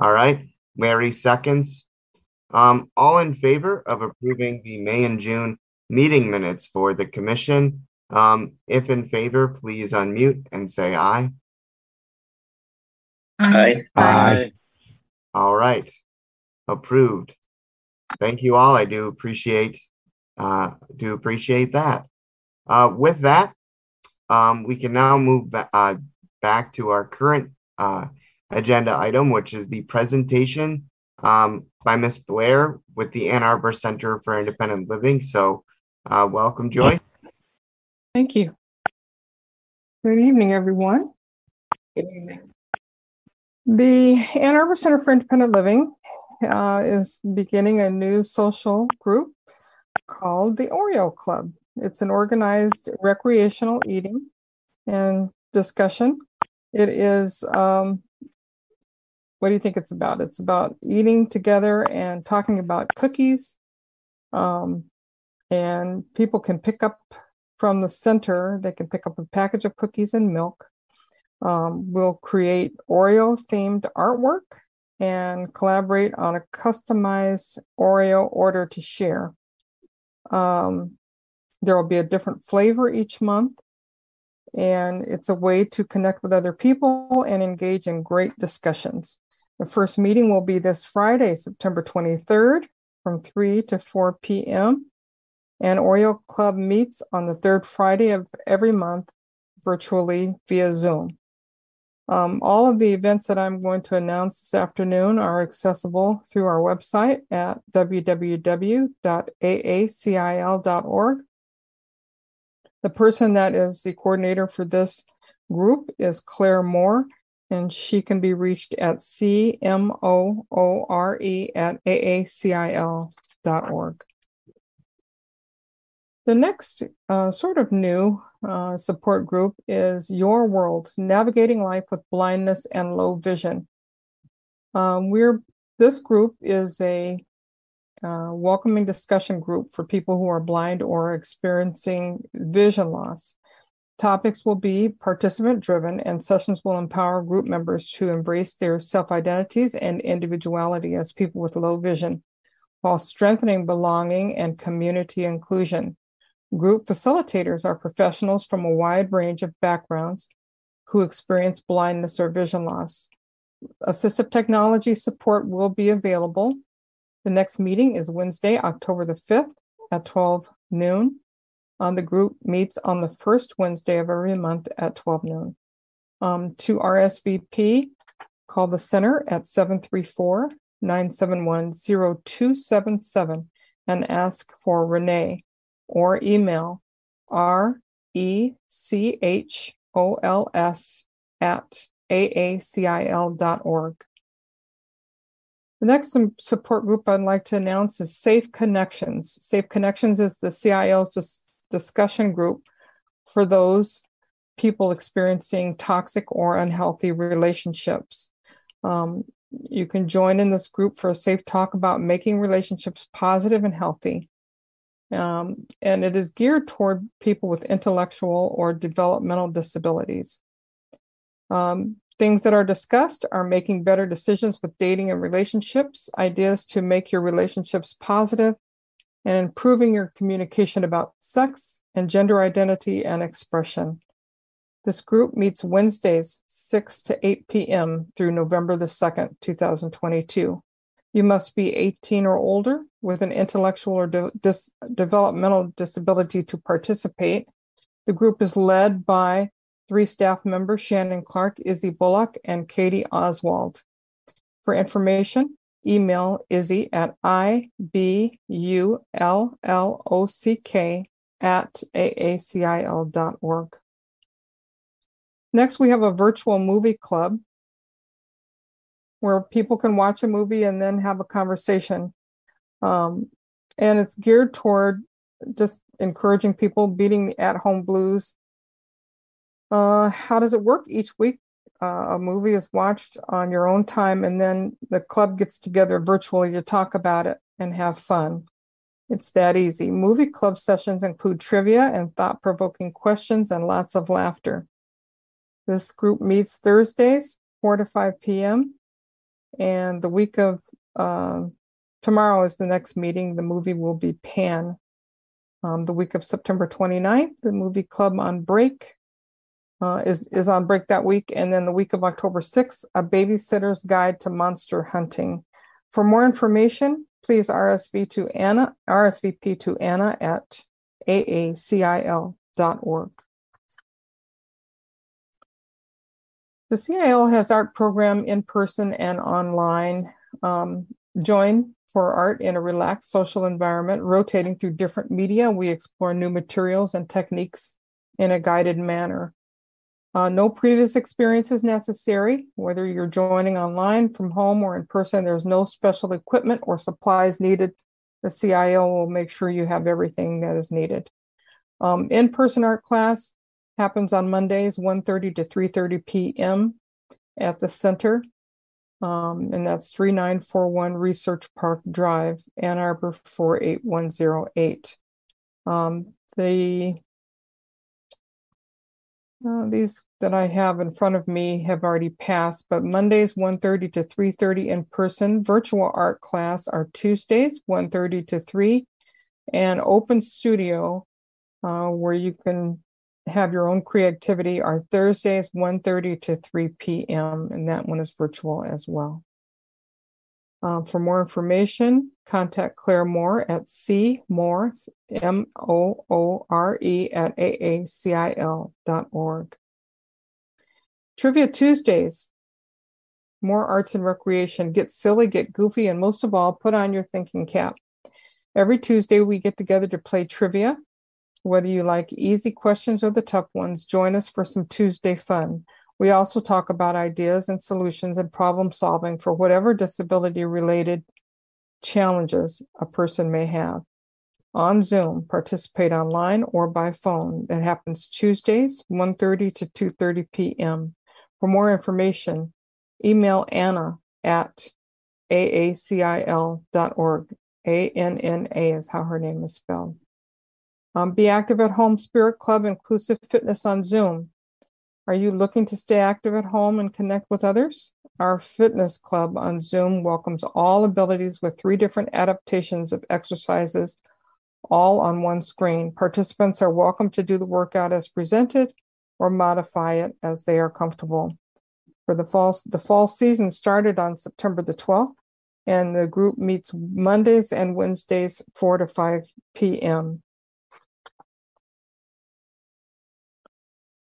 [SPEAKER 1] All right, Larry seconds. Um, all in favor of approving the May and June meeting minutes for the commission? Um, if in favor, please unmute and say aye.
[SPEAKER 6] Aye.
[SPEAKER 5] Aye.
[SPEAKER 1] All right, approved. Thank you all. I do appreciate, uh, do appreciate that. Uh, with that, um, we can now move ba- uh, back to our current uh, agenda item, which is the presentation um, by Ms. Blair with the Ann Arbor Center for Independent Living. So, uh, welcome, Joy.
[SPEAKER 13] Thank you. Good evening, everyone.
[SPEAKER 2] Good evening.
[SPEAKER 13] The Ann Arbor Center for Independent Living uh, is beginning a new social group called the Oreo Club. It's an organized recreational eating and discussion. It is, um, what do you think it's about? It's about eating together and talking about cookies. Um, and people can pick up from the center, they can pick up a package of cookies and milk. Um, we'll create Oreo themed artwork and collaborate on a customized Oreo order to share. Um, there will be a different flavor each month, and it's a way to connect with other people and engage in great discussions. The first meeting will be this Friday, September 23rd from 3 to 4 p.m. And Oreo Club meets on the third Friday of every month virtually via Zoom. Um, all of the events that I'm going to announce this afternoon are accessible through our website at www.aacil.org. The person that is the coordinator for this group is Claire Moore, and she can be reached at cmoore at aacil.org. The next uh, sort of new uh, support group is Your World Navigating Life with Blindness and Low Vision. Um, we're this group is a uh, welcoming discussion group for people who are blind or experiencing vision loss. Topics will be participant driven, and sessions will empower group members to embrace their self identities and individuality as people with low vision while strengthening belonging and community inclusion. Group facilitators are professionals from a wide range of backgrounds who experience blindness or vision loss. Assistive technology support will be available. The next meeting is Wednesday, October the 5th at 12 noon. Um, the group meets on the first Wednesday of every month at 12 noon. Um, to RSVP, call the center at 734 971 0277 and ask for Renee or email r e c h o l s at aacil.org. The next support group I'd like to announce is Safe Connections. Safe Connections is the CIL's dis- discussion group for those people experiencing toxic or unhealthy relationships. Um, you can join in this group for a safe talk about making relationships positive and healthy. Um, and it is geared toward people with intellectual or developmental disabilities. Um, things that are discussed are making better decisions with dating and relationships, ideas to make your relationships positive, and improving your communication about sex and gender identity and expression. This group meets Wednesdays, 6 to 8 p.m. through November the 2nd, 2022. You must be 18 or older with an intellectual or de- dis- developmental disability to participate. The group is led by three staff members Shannon Clark, Izzy Bullock, and Katie Oswald. For information, email Izzy at ibullock at aacil.org. Next, we have a virtual movie club where people can watch a movie and then have a conversation. Um, and it's geared toward just encouraging people beating the at home blues. Uh, how does it work? Each week, uh, a movie is watched on your own time, and then the club gets together virtually to talk about it and have fun. It's that easy. Movie club sessions include trivia and thought provoking questions and lots of laughter. This group meets Thursdays, 4 to 5 p.m. And the week of uh, tomorrow is the next meeting. The movie will be Pan. Um, the week of September 29th, the movie club on break uh, is, is on break that week. And then the week of October 6th, a babysitter's guide to monster hunting. For more information, please RSV to Anna, RSVP to Anna at aacil.org. The CIL has art program in person and online. Um, join for art in a relaxed social environment, rotating through different media. We explore new materials and techniques in a guided manner. Uh, no previous experience is necessary. Whether you're joining online, from home, or in person, there's no special equipment or supplies needed. The CIL will make sure you have everything that is needed. Um, in-person art class happens on Mondays, 1.30 to 3.30 p.m. at the center. Um, and that's 3941 Research Park Drive, Ann Arbor 48108. Um, the these that I have in front of me have already passed, but Mondays 1.30 to 3.30 in person. Virtual art class are Tuesdays 1.30 to 3 and open studio uh, where you can have your own creativity are Thursdays 1.30 to 3 p.m. and that one is virtual as well. Uh, for more information, contact Claire Moore at C Moore, M O O R E, at aacil.org. Trivia Tuesdays, more arts and recreation. Get silly, get goofy, and most of all, put on your thinking cap. Every Tuesday, we get together to play trivia. Whether you like easy questions or the tough ones, join us for some Tuesday fun. We also talk about ideas and solutions and problem solving for whatever disability related challenges a person may have. On Zoom, participate online or by phone. That happens Tuesdays, 1.30 to 2.30 p.m. For more information, email Anna at aacil.org. A-N-N-A is how her name is spelled. Um, be active at home, Spirit Club, Inclusive Fitness on Zoom. Are you looking to stay active at home and connect with others? Our fitness club on Zoom welcomes all abilities with three different adaptations of exercises, all on one screen. Participants are welcome to do the workout as presented or modify it as they are comfortable. For the fall, the fall season started on September the 12th, and the group meets Mondays and Wednesdays, 4 to 5 p.m.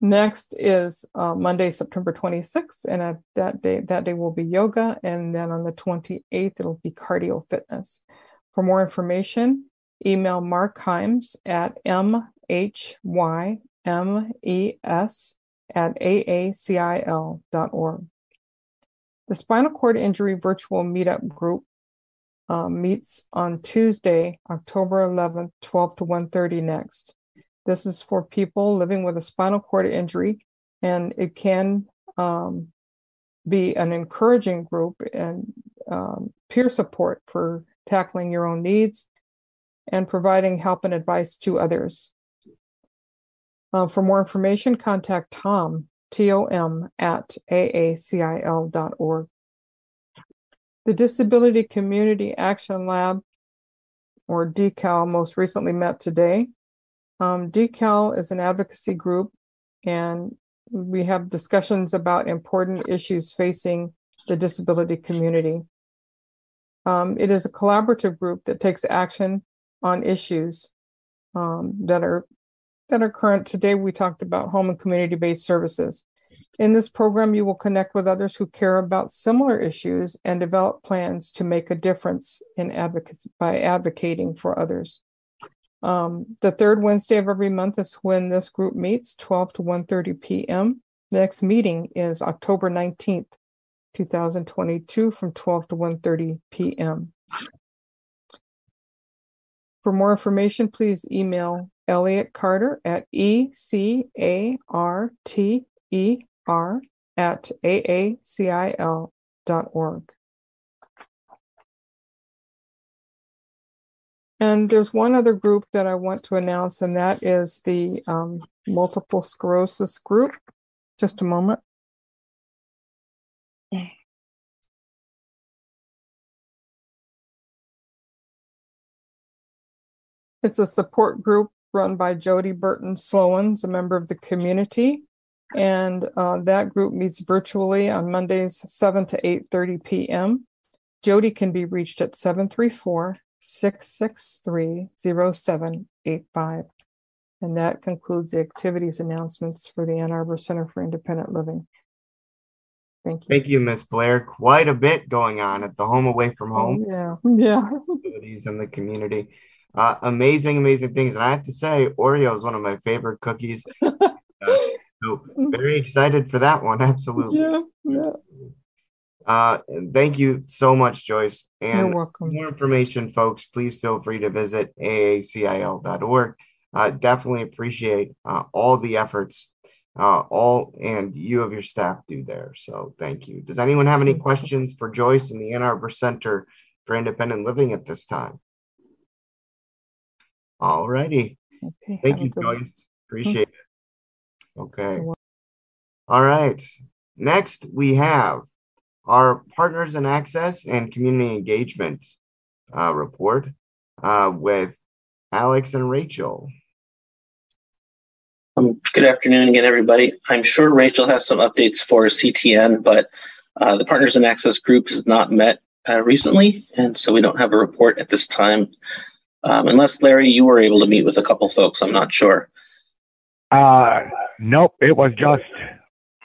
[SPEAKER 13] Next is uh, Monday, September 26th, and at that day, that day will be yoga, and then on the 28th, it'll be cardio fitness. For more information, email Mark Hymes at mhymes at aacil.org. The spinal cord injury virtual meetup group uh, meets on Tuesday, October 11th, 12 to 1:30 next. This is for people living with a spinal cord injury, and it can um, be an encouraging group and um, peer support for tackling your own needs and providing help and advice to others. Uh, for more information, contact Tom, T O M, at aacil.org. The Disability Community Action Lab, or DCAL, most recently met today. Um, DCAL is an advocacy group, and we have discussions about important issues facing the disability community. Um, it is a collaborative group that takes action on issues um, that are that are current. Today, we talked about home and community-based services. In this program, you will connect with others who care about similar issues and develop plans to make a difference in advocacy by advocating for others. Um, the third Wednesday of every month is when this group meets, 12 to 1.30 p.m. The next meeting is October 19th, 2022 from 12 to 1.30 p.m. For more information, please email Elliot Carter at E C A R T E R at aacil dot org. And there's one other group that I want to announce, and that is the um, multiple sclerosis group. Just a moment. It's a support group run by Jody Burton Slowens, a member of the community. And uh, that group meets virtually on Mondays, 7 to 8.30 p.m. Jody can be reached at 734 663 0785. And that concludes the activities announcements for the Ann Arbor Center for Independent Living. Thank you.
[SPEAKER 1] Thank you, Ms. Blair. Quite a bit going on at the home away from home.
[SPEAKER 13] Yeah, yeah.
[SPEAKER 1] Facilities in the community. Uh, amazing, amazing things. And I have to say, Oreo is one of my favorite cookies. uh, so very excited for that one. Absolutely.
[SPEAKER 13] Yeah, yeah.
[SPEAKER 1] Uh, thank you so much, Joyce. And
[SPEAKER 13] You're welcome.
[SPEAKER 1] more information, folks, please feel free to visit aacil.org. Uh, definitely appreciate uh, all the efforts uh, all and you of your staff do there. So thank you. Does anyone have any questions for Joyce in the Ann Arbor Center for Independent Living at this time? All righty.
[SPEAKER 13] Okay,
[SPEAKER 1] Thank you,
[SPEAKER 13] good one.
[SPEAKER 1] Joyce. Appreciate it. Okay. All right. Next, we have our Partners in Access and Community Engagement uh, report uh, with Alex and Rachel.
[SPEAKER 6] Um, good afternoon again, everybody. I'm sure Rachel has some updates for CTN, but uh, the Partners in Access group has not met uh, recently, and so we don't have a report at this time. Um, unless Larry, you were able to meet with a couple folks, I'm not sure.
[SPEAKER 5] Uh, nope, it was just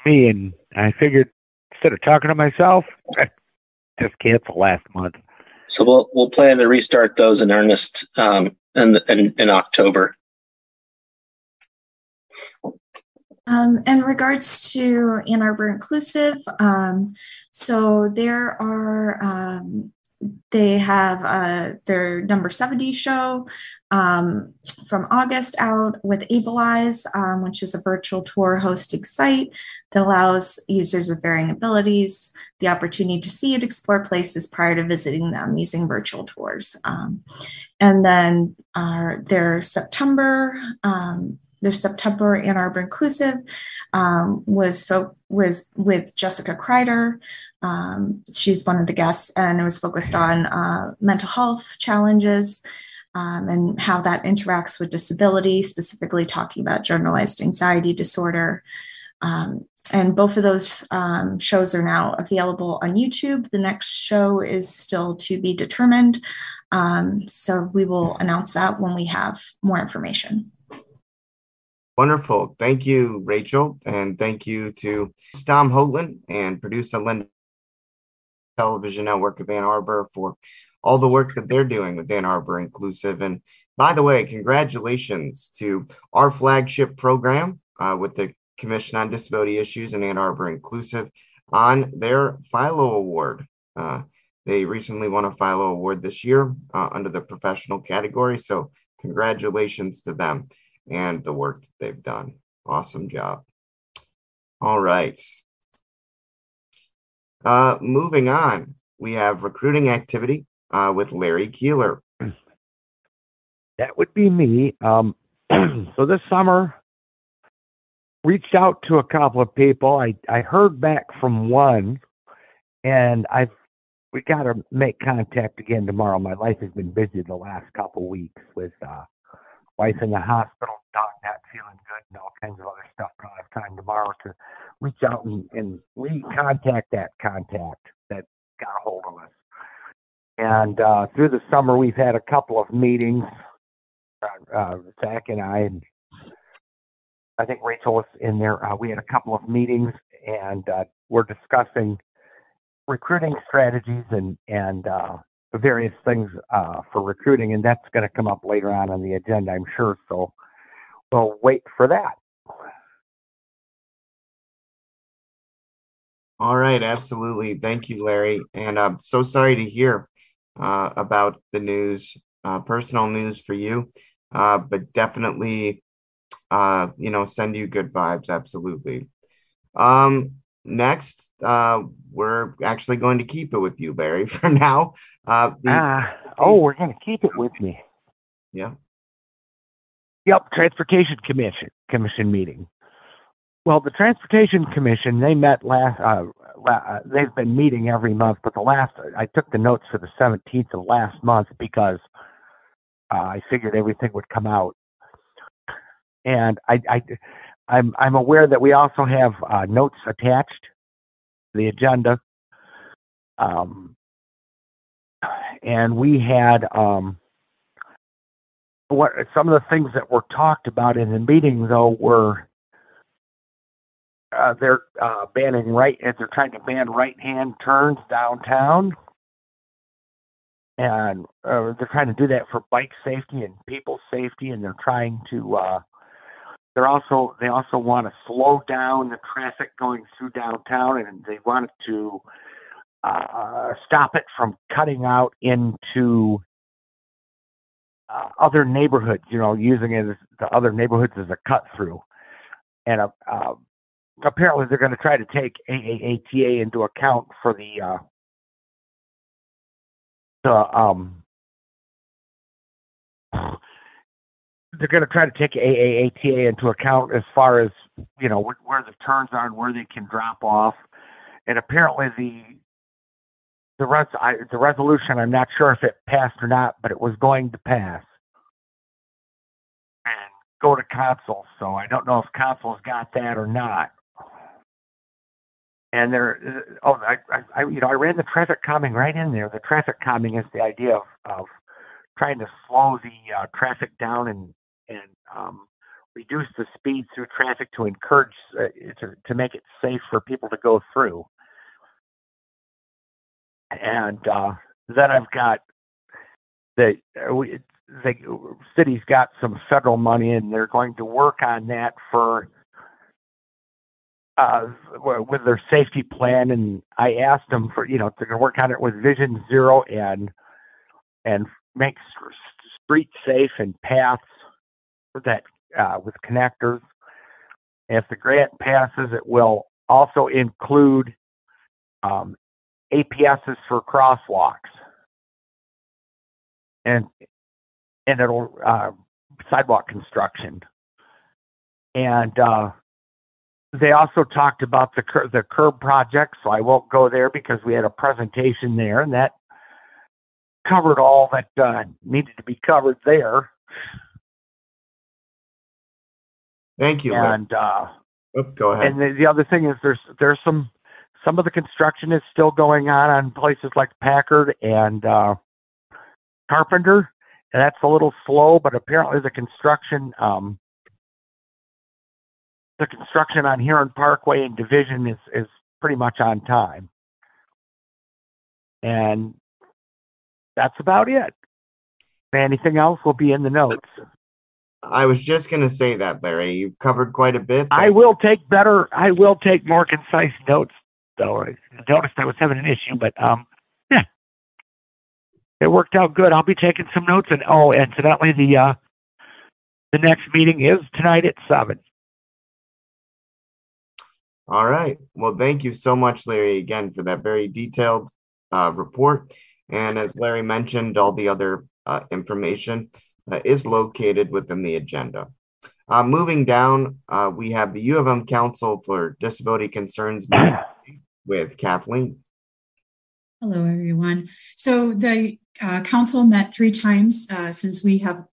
[SPEAKER 5] me, and I figured instead of talking to myself, just cancel last month.
[SPEAKER 6] So we'll we'll plan to restart those in earnest um, in, in in October.
[SPEAKER 12] Um, in regards to Ann Arbor Inclusive, um, so there are, um, they have uh, their number 70 show um, from August out with Ableize, um, which is a virtual tour hosting site that allows users with varying abilities the opportunity to see and explore places prior to visiting them using virtual tours. Um, and then uh, their September their September Ann Arbor Inclusive um, was fo- was with Jessica Kreider. Um, she's one of the guests, and it was focused on uh, mental health challenges um, and how that interacts with disability, specifically talking about generalized anxiety disorder. Um, and both of those um, shows are now available on YouTube. The next show is still to be determined. Um, so we will announce that when we have more information.
[SPEAKER 1] Wonderful. Thank you, Rachel. And thank you to Tom Hotland and producer Linda Television Network of Ann Arbor for all the work that they're doing with Ann Arbor Inclusive. And by the way, congratulations to our flagship program uh, with the Commission on Disability Issues and Ann Arbor Inclusive. on their Philo Award. Uh, they recently won a Philo Award this year uh, under the professional category. So, congratulations to them and the work that they've done. Awesome job. All right. Uh, moving on, we have recruiting activity uh, with Larry Keeler.
[SPEAKER 5] That would be me. Um, so this summer, reached out to a couple of people. I I heard back from one, and I've we got to make contact again tomorrow. My life has been busy the last couple weeks with uh, wife in the hospital, dog not feeling good, and all kinds of other stuff. I don't have time tomorrow to reach out and, and recontact that contact that got a hold of us. And uh, through the summer, we've had a couple of meetings. Uh, uh, Zach and I, and I think Rachel was in there. Uh, we had a couple of meetings, and uh, we're discussing recruiting strategies and and uh, various things uh, for recruiting, and that's going to come up later on on the agenda, I'm sure. So we'll wait for that.
[SPEAKER 1] All right, absolutely. Thank you, Larry. And I'm so sorry to hear uh, about the news, uh, personal news for you, uh, but definitely, uh, you know, send you good vibes. Absolutely. Um, next, uh, we're actually going to keep it with you, Larry, for now. Uh, the,
[SPEAKER 5] ah, oh, we're going to keep it with me.
[SPEAKER 1] Yeah.
[SPEAKER 5] Yep, Transportation Commission Commission meeting. Well, the Transportation Commission they met last. Uh, la- uh, they've been meeting every month, but the last I took the notes for the 17th of last month because uh, I figured everything would come out. And I, I, I'm I'm aware that we also have uh, notes attached to the agenda. Um, and we had um, what some of the things that were talked about in the meeting though were uh, they're uh, banning right they're trying to ban right hand turns downtown and uh, they're trying to do that for bike safety and people safety and they're trying to uh, they're also they also want to slow down the traffic going through downtown and they want to uh, stop it from cutting out into uh, other neighborhoods, you know, using it as the other neighborhoods as a cut through. And uh, uh, apparently they're going to try to take AAATA into account for the uh, the um they're going to try to take AAATA into account as far as you know where the turns are and where they can drop off. And apparently the the res I, the resolution I'm not sure if it passed or not, but it was going to pass and go to council. So I don't know if council's got that or not. And there, oh, I, I, you know, I ran the traffic calming right in there. The traffic calming is the idea of, of trying to slow the uh, traffic down and and um, reduce the speed through traffic to encourage uh, to to make it safe for people to go through. And uh, then I've got the uh, the city's got some federal money and they're going to work on that for uh, with their safety plan. And I asked them for you know to work on it with Vision Zero and and make streets safe and paths that uh, with connectors. If the grant passes, it will also include um, APSs for crosswalks, and and it'll uh, sidewalk construction. And uh, they also talked about the cur- the curb project, so I won't go there because we had a presentation there, and that covered all that uh, needed to be covered there.
[SPEAKER 1] Thank you.
[SPEAKER 5] And uh,
[SPEAKER 1] oh, go ahead.
[SPEAKER 5] And the, the other thing is there's there's some some of the construction is still going on on places like Packard and uh, Carpenter, and that's a little slow. But apparently the construction um, the construction on Huron Parkway and Division is is pretty much on time. And that's about it. Anything else will be in the notes.
[SPEAKER 1] I was just going to say that, Larry. You've covered quite a bit.
[SPEAKER 5] I will take better, I will take more concise notes though. I noticed I was having an issue, but um, yeah, it worked out good. I'll be taking some notes. And oh, incidentally, the uh, the next meeting is tonight at seven.
[SPEAKER 1] All right. Well, thank you so much, Larry, again for that very detailed uh, report. And as Larry mentioned, all the other uh, information uh, is located within the agenda. Uh, moving down, uh, we have the U of M Council for Disability Concerns meeting with Kathleen.
[SPEAKER 4] Hello, everyone. So the uh, council met three times uh, since we have,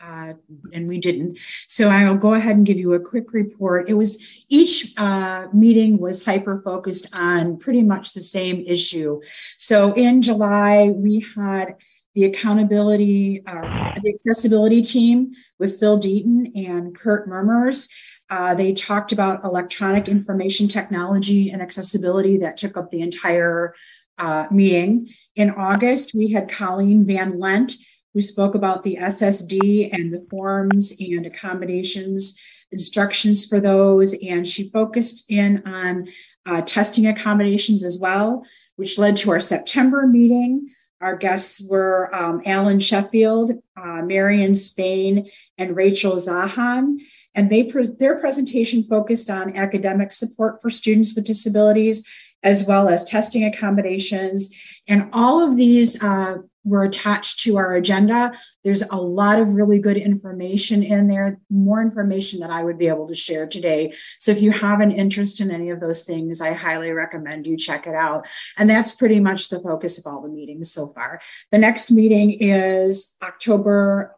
[SPEAKER 4] uh, and we didn't. So I will go ahead and give you a quick report. It was each uh, meeting was hyper focused on pretty much the same issue. So in July, we had the accountability, uh, the accessibility team with Phil Deaton and Kurt Murmurs. Uh, they talked about electronic information technology and accessibility that took up the entire uh, meeting. In August, we had Colleen Van Lent, who spoke about the SSD and the forms and accommodations, instructions for those. And she focused in on uh, testing accommodations as well, which led to our September meeting. Our guests were um, Alan Sheffield, uh, Marion Spain, and Rachel Zahan. And they pre- their presentation focused on academic support for students with disabilities, as well as testing accommodations. And all of these uh, were attached to our agenda. There's a lot of really good information in there, more information that I would be able to share today. So if you have an interest in any of those things, I highly recommend you check it out. And that's pretty much the focus of all the meetings so far. The next meeting is October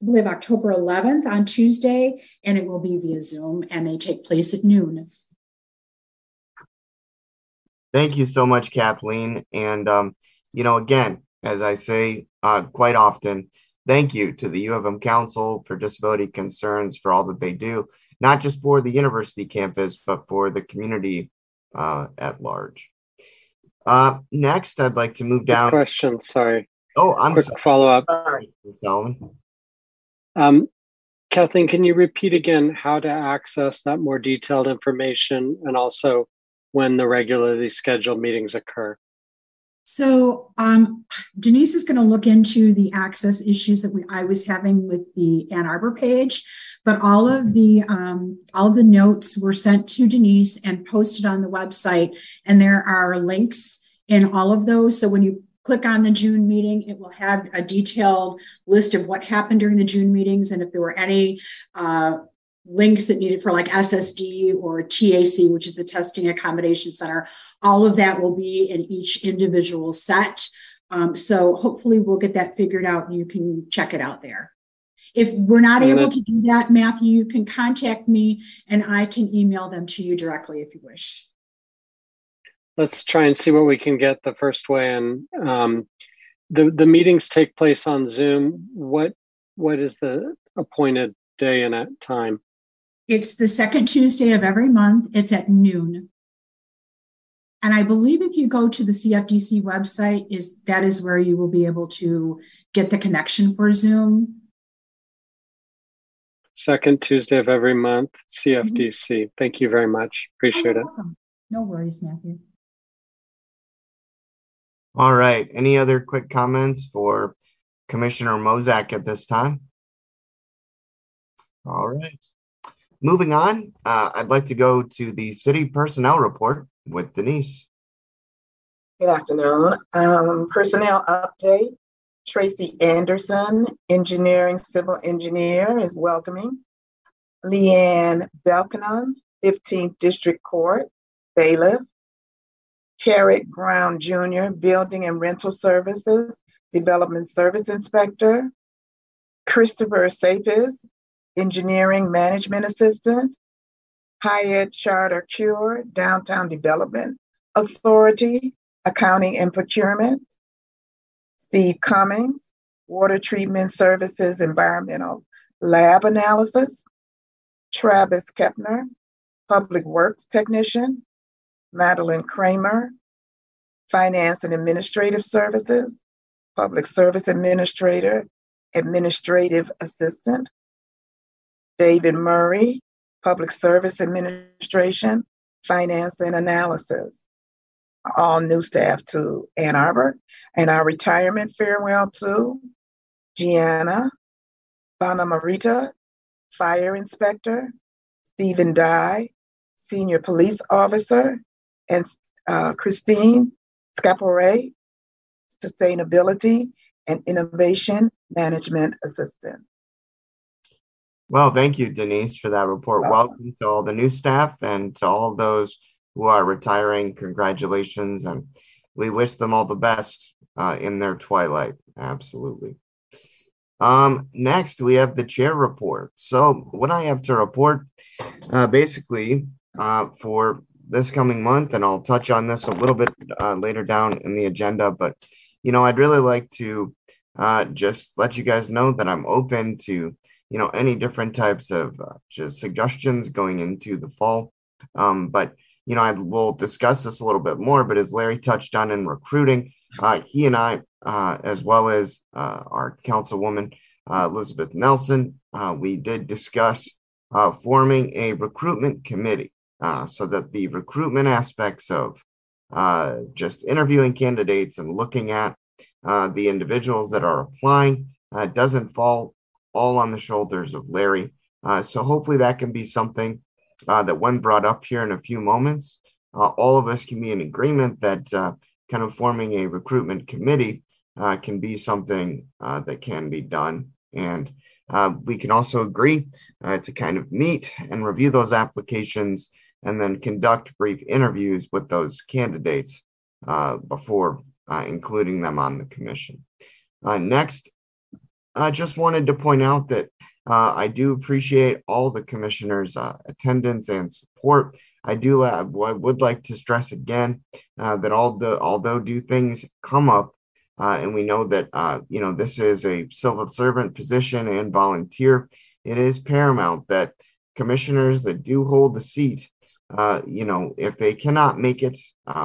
[SPEAKER 4] I believe October 11th on Tuesday, and it will be via Zoom, and they take place at noon.
[SPEAKER 1] Thank you so much, Kathleen. And um, you know, again, as I say uh, quite often, thank you to the U of M Council for Disability Concerns for all that they do, not just for the university campus, but for the community uh, at large. Uh, next, I'd like to move down.
[SPEAKER 3] Quick question, sorry.
[SPEAKER 1] Oh, I'm
[SPEAKER 3] quick
[SPEAKER 1] sorry.
[SPEAKER 3] follow up.
[SPEAKER 1] Sorry, Solomon.
[SPEAKER 3] Um, Kathleen, can you repeat again how to access that more detailed information and also when the regularly scheduled meetings occur?
[SPEAKER 4] So um, Denise is going to look into the access issues that we, I was having with the Ann Arbor page, but all of the um, all of the notes were sent to Denise and posted on the website, and there are links in all of those. So when you click on the June meeting, it will have a detailed list of what happened during the June meetings and if there were any uh, links that needed for like SSD or TAC, which is the Testing Accommodation Center. All of that will be in each individual set. Um, so hopefully we'll get that figured out and you can check it out there. If we're not able to do that, Matthew, you can contact me and I can email them to you directly if you wish.
[SPEAKER 3] Let's try and see what we can get the first way. And um, the the meetings take place on Zoom. What what is the appointed day and time?
[SPEAKER 4] It's the second Tuesday of every month. It's at noon. And I believe if you go to the CFDC website, is that is where you will be able to get the connection for Zoom.
[SPEAKER 3] Second Tuesday of every month, CFDC. Mm-hmm. Thank you very much. Appreciate oh, it.
[SPEAKER 4] Welcome. No worries, Matthew.
[SPEAKER 1] All right. Any other quick comments for Commissioner Mozak at this time? All right. Moving on, uh, I'd like to go to the city personnel report with Denise.
[SPEAKER 2] Good afternoon. Um, personnel update. Tracy Anderson, engineering civil engineer, is welcoming. Leanne Belkanon, 15th District Court, bailiff. Carrick Brown Jr., building and rental services, development service inspector. Christopher Sapis, Engineering Management Assistant, Hyatt Charter Cure, Downtown Development Authority, Accounting and Procurement, Steve Cummings, Water Treatment Services Environmental Lab Analysis, Travis Kepner, Public Works Technician, Madeline Kramer, Finance and Administrative Services, Public Service Administrator, Administrative Assistant, David Murray, Public Service Administration, finance, and analysis. All new staff to Ann Arbor, and our retirement farewell to Gianna Bonamarita, Fire Inspector, Stephen Dye, Senior Police Officer, and uh, Christine Scapore, Sustainability and Innovation Management Assistant.
[SPEAKER 1] Well, thank you, Denise, for that report. Welcome to all the new staff and to all those who are retiring. Congratulations, and we wish them all the best uh, in their twilight. Absolutely. Um, next, we have the chair report. So, what I have to report, uh, basically, uh, for this coming month, and I'll touch on this a little bit uh, later down in the agenda, but you know, I'd really like to uh, just let you guys know that I'm open to you know any different types of uh, just suggestions going into the fall. Um, but you know, I will discuss this a little bit more. But as Larry touched on in recruiting, uh, he and I, uh, as well as uh, our councilwoman uh, Elizabeth Nelson, uh, we did discuss forming a recruitment committee so that the recruitment aspects of just interviewing candidates and looking at the individuals that are applying doesn't fall all on the shoulders of Larry. Uh, so hopefully that can be something uh, that when brought up here in a few moments, uh, all of us can be in agreement that uh, kind of forming a recruitment committee uh, can be something uh, that can be done. And we can also agree to kind of meet and review those applications and then conduct brief interviews with those candidates before including them on the commission. Next, I just wanted to point out that uh, I do appreciate all the commissioners' uh, attendance and support. I do. I would like to stress again uh, that all the although do things come up, uh, and we know that uh, you know this is a civil servant position and volunteer. It is paramount that commissioners that do hold the seat, uh, you know, if they cannot make it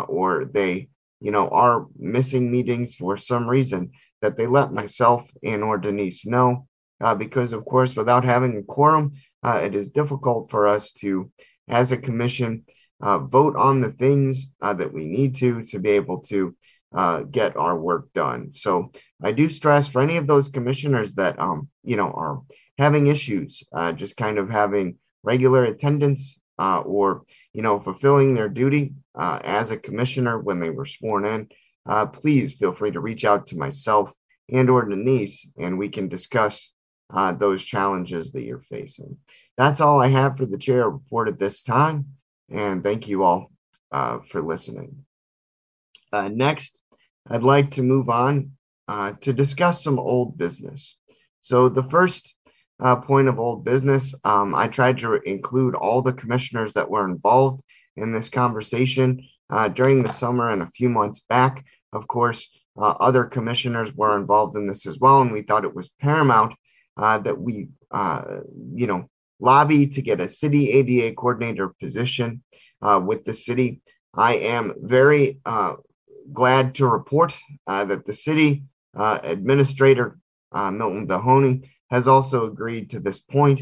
[SPEAKER 1] or they you know are missing meetings for some reason, that they let myself and or Denise know uh, because, of course, without having a quorum, uh, it is difficult for us to, as a commission, uh, vote on the things uh, that we need to to be able to uh, get our work done. So I do stress for any of those commissioners that um, you know are having issues, uh, just kind of having regular attendance or you know fulfilling their duty as a commissioner when they were sworn in. Please feel free to reach out to myself and or Denise, and we can discuss uh, those challenges that you're facing. That's all I have for the chair report at this time. And thank you all uh, for listening. Uh, next, I'd like to move on uh, to discuss some old business. So, the first uh, point of old business, um, I tried to include all the commissioners that were involved in this conversation uh, during the summer and a few months back. Of course, other commissioners were involved in this as well, and we thought it was paramount uh, that we, uh, you know, lobby to get a city ADA coordinator position uh, with the city. I am very uh, glad to report uh, that the city uh, administrator, Milton Dohoney, has also agreed to this point.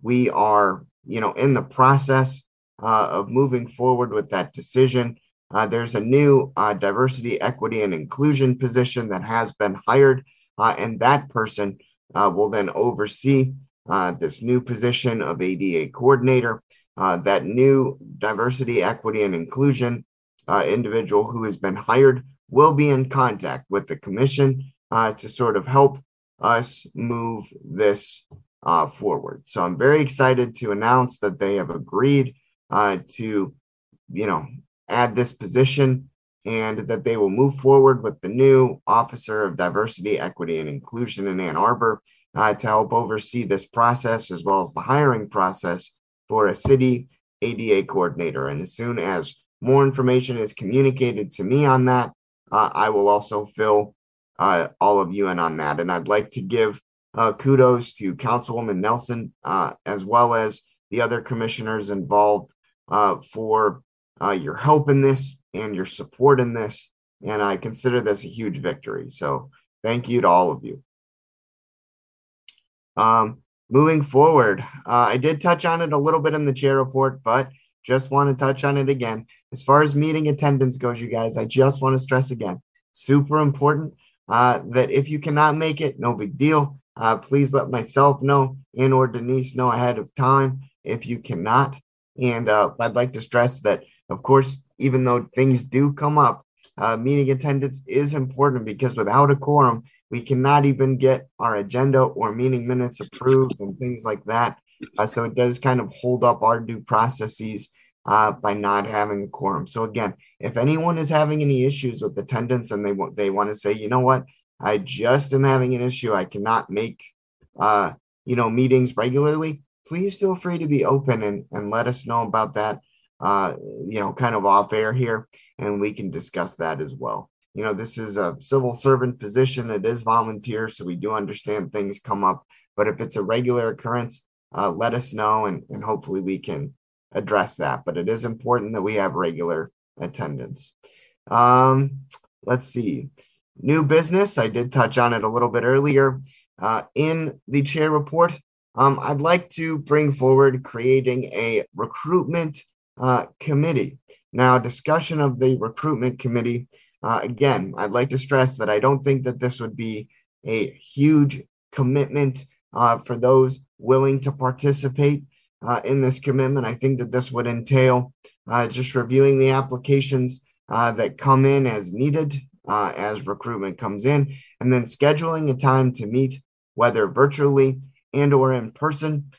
[SPEAKER 1] we are, you know, in the process of moving forward with that decision. Uh, there's a new uh, diversity, equity, and inclusion position that has been hired, uh, and that person uh, will then oversee uh, this new position of ADA coordinator. Uh, that new diversity, equity, and inclusion individual who has been hired will be in contact with the commission to sort of help us move this forward. So I'm very excited to announce that they have agreed to, you know, add this position and that they will move forward with the new Officer of Diversity, Equity, and Inclusion in Ann Arbor uh, to help oversee this process as well as the hiring process for a city ADA coordinator. And as soon as more information is communicated to me on that, uh, I will also fill uh, all of you in on that. And I'd like to give uh, kudos to Councilwoman Nelson uh, as well as the other commissioners involved uh, for your help in this and your support in this. And I consider this a huge victory. So thank you to all of you. Um, moving forward, uh, I did touch on it a little bit in the chair report, but just want to touch on it again. As far as meeting attendance goes, you guys, I just want to stress again super important uh, that if you cannot make it, no big deal. Uh, please let myself know and or Denise know ahead of time if you cannot. And uh, I'd like to stress that, of course, even though things do come up, uh, meeting attendance is important because without a quorum, we cannot even get our agenda or meeting minutes approved and things like that. Uh, so it does kind of hold up our due processes uh, by not having a quorum. So again, if anyone is having any issues with attendance and they want they want to say, you know what, I just am having an issue, I cannot make uh, you know meetings regularly. Please feel free to be open and and let us know about that. Uh, you know, kind of off air here, and we can discuss that as well. You know, this is a civil servant position. It is volunteer, so we do understand things come up. But if it's a regular occurrence, uh, let us know, and, and hopefully we can address that. But it is important that we have regular attendance. Um, let's see. New business. I did touch on it a little bit earlier. Uh, in the chair report, um, I'd like to bring forward creating a recruitment uh, committee. Now, discussion of the recruitment committee. Uh, again, I'd like to stress that I don't think that this would be a huge commitment uh, for those willing to participate uh, in this commitment. I think that this would entail uh, just reviewing the applications uh, that come in as needed uh, as recruitment comes in, and then scheduling a time to meet, whether virtually and or in person,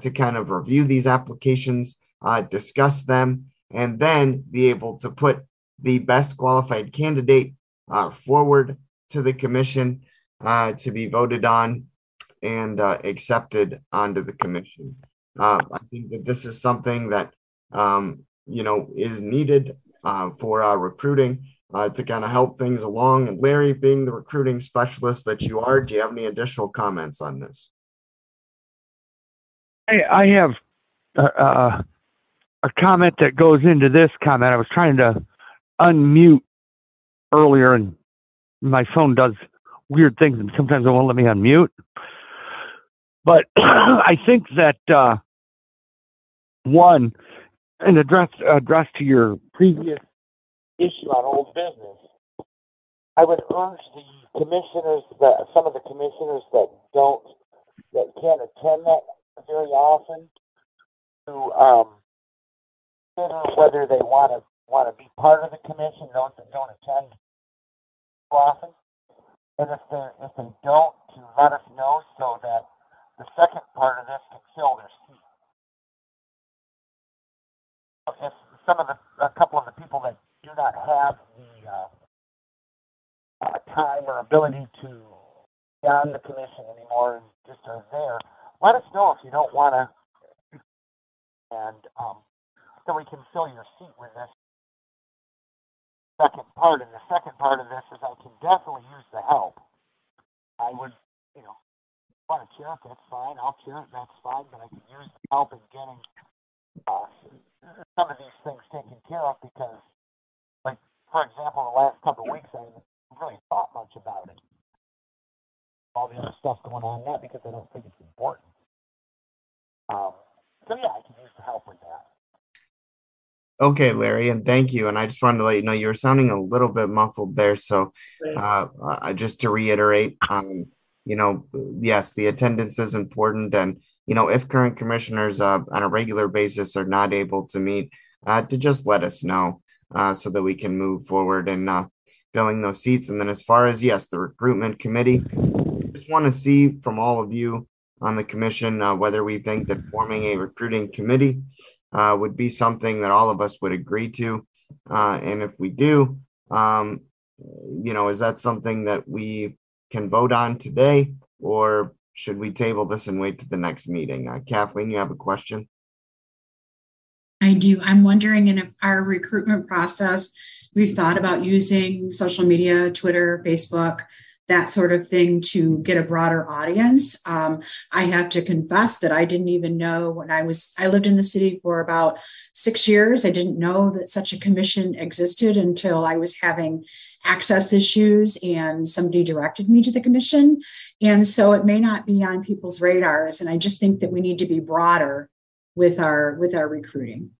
[SPEAKER 1] to kind of review these applications, uh, discuss them, and then be able to put the best qualified candidate forward to the commission to be voted on and accepted onto the commission. Uh, I think that this is something that um, you know is needed uh, for our recruiting uh, to kind of help things along. And Larry, being the recruiting specialist that you are, do you have any additional comments on this?
[SPEAKER 5] I, I have uh, a comment that goes into this comment. I was trying to unmute earlier, and my phone does weird things, and sometimes it won't let me unmute. But I think that uh, one, an address address to your previous issue on old business, I would urge the commissioners that some of the commissioners that don't that can't attend that very often to um, whether they want to want to be part of the commission. Those that don't attend often, and if they if they don't, to let us know so that the second part of this can fill their seat. If some of the, a couple of the people that do not have the uh, uh, time or ability to be on the commission anymore and just are there, let us know if you don't want to, and um, so we can fill your seat with this second part. And the second part of this is I can definitely use the help. I would, you know, want to chair it, that's fine. I'll chair it, that's fine. But I can use the help in getting uh, some of these things taken care of because, like, for example, the last couple of weeks, I haven't really thought much about it. All the other stuff going on, not because I don't think it's important. Um, so, yeah, I can use the help with that.
[SPEAKER 1] Okay, Larry, and thank you. And I just wanted to let you know you were sounding a little bit muffled there. So, uh, uh, just to reiterate, um, you know, yes, the attendance is important. And, you know, if current commissioners uh, on a regular basis are not able to meet, uh, to just let us know uh, so that we can move forward and uh, filling those seats. And then, as far as, yes, the recruitment committee, just want to see from all of you on the commission uh, whether we think that forming a recruiting committee uh, would be something that all of us would agree to. and if we do, um, you know, is that something that we can vote on today, or should we table this and wait to the next meeting? Uh, Kathleen, you have a question?
[SPEAKER 4] I do. I'm wondering if our recruitment process, we've thought about using social media, Twitter, Facebook, that sort of thing to get a broader audience. Um, I have to confess that I didn't even know when I was, I lived in the city for about six years. I didn't know that such a commission existed until I was having access issues and somebody directed me to the commission. And so it may not be on people's radars. And I just think that we need to be broader with our with our recruiting.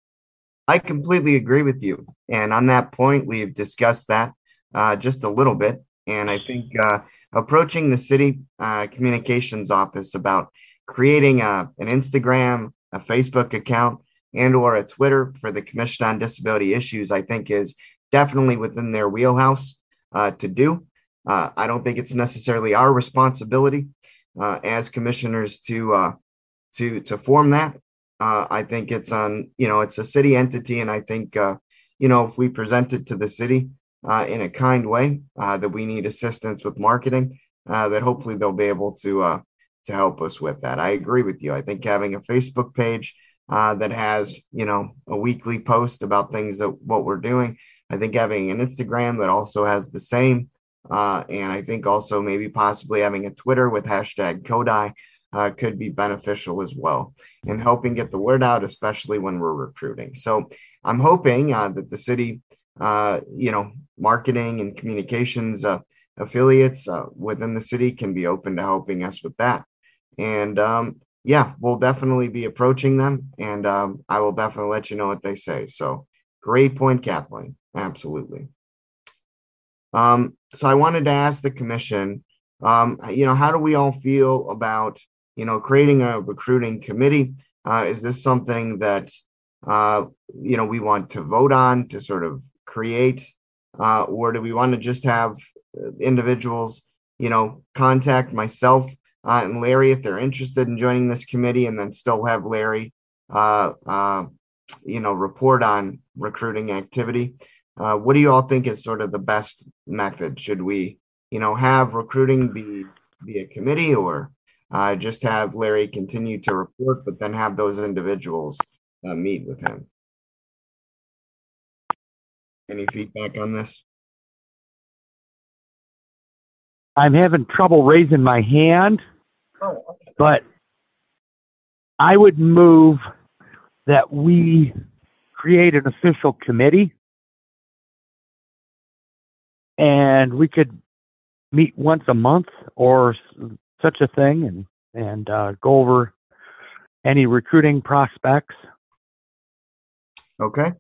[SPEAKER 1] I completely agree with you. And on that point, we've discussed that uh, just a little bit. And I think uh, approaching the city uh, communications office about creating a, an Instagram, a Facebook account, and or a Twitter for the Commission on Disability Issues, I think is definitely within their wheelhouse uh, to do. Uh, I don't think it's necessarily our responsibility uh, as commissioners to uh, to to form that. Uh, I think it's on you know it's a city entity, and I think uh, you know if we present it to the city in a kind way that we need assistance with marketing, that hopefully they'll be able to to help us with that. I agree with you. I think having a Facebook page uh, that has you know a weekly post about things that what we're doing. I think having an Instagram that also has the same, uh, and I think also maybe possibly having a Twitter with hashtag CODI uh, could be beneficial as well in helping get the word out, especially when we're recruiting. So I'm hoping uh, that the city, uh, you know, marketing and communications uh, affiliates within the city can be open to helping us with that. And um, yeah, we'll definitely be approaching them, and um, I will definitely let you know what they say. So, great point, Kathleen. Absolutely. Um, so, I wanted to ask the commission, um, you know, how do we all feel about, you know, creating a recruiting committee? Uh, is this something that, uh, you know, we want to vote on to sort of create, uh, or do we want to just have uh, individuals, you know, contact myself uh, and Larry if they're interested in joining this committee, and then still have Larry, uh, uh, you know, report on recruiting activity. What do you all think is sort of the best method? Should we, you know, have recruiting be be a committee, or uh, just have Larry continue to report, but then have those individuals uh, meet with him? Any feedback on this?
[SPEAKER 5] I'm having trouble raising my hand.
[SPEAKER 2] Oh, okay.
[SPEAKER 5] But I would move that we create an official committee and we could meet once a month or such a thing and and uh, go over any recruiting prospects.
[SPEAKER 1] Okay.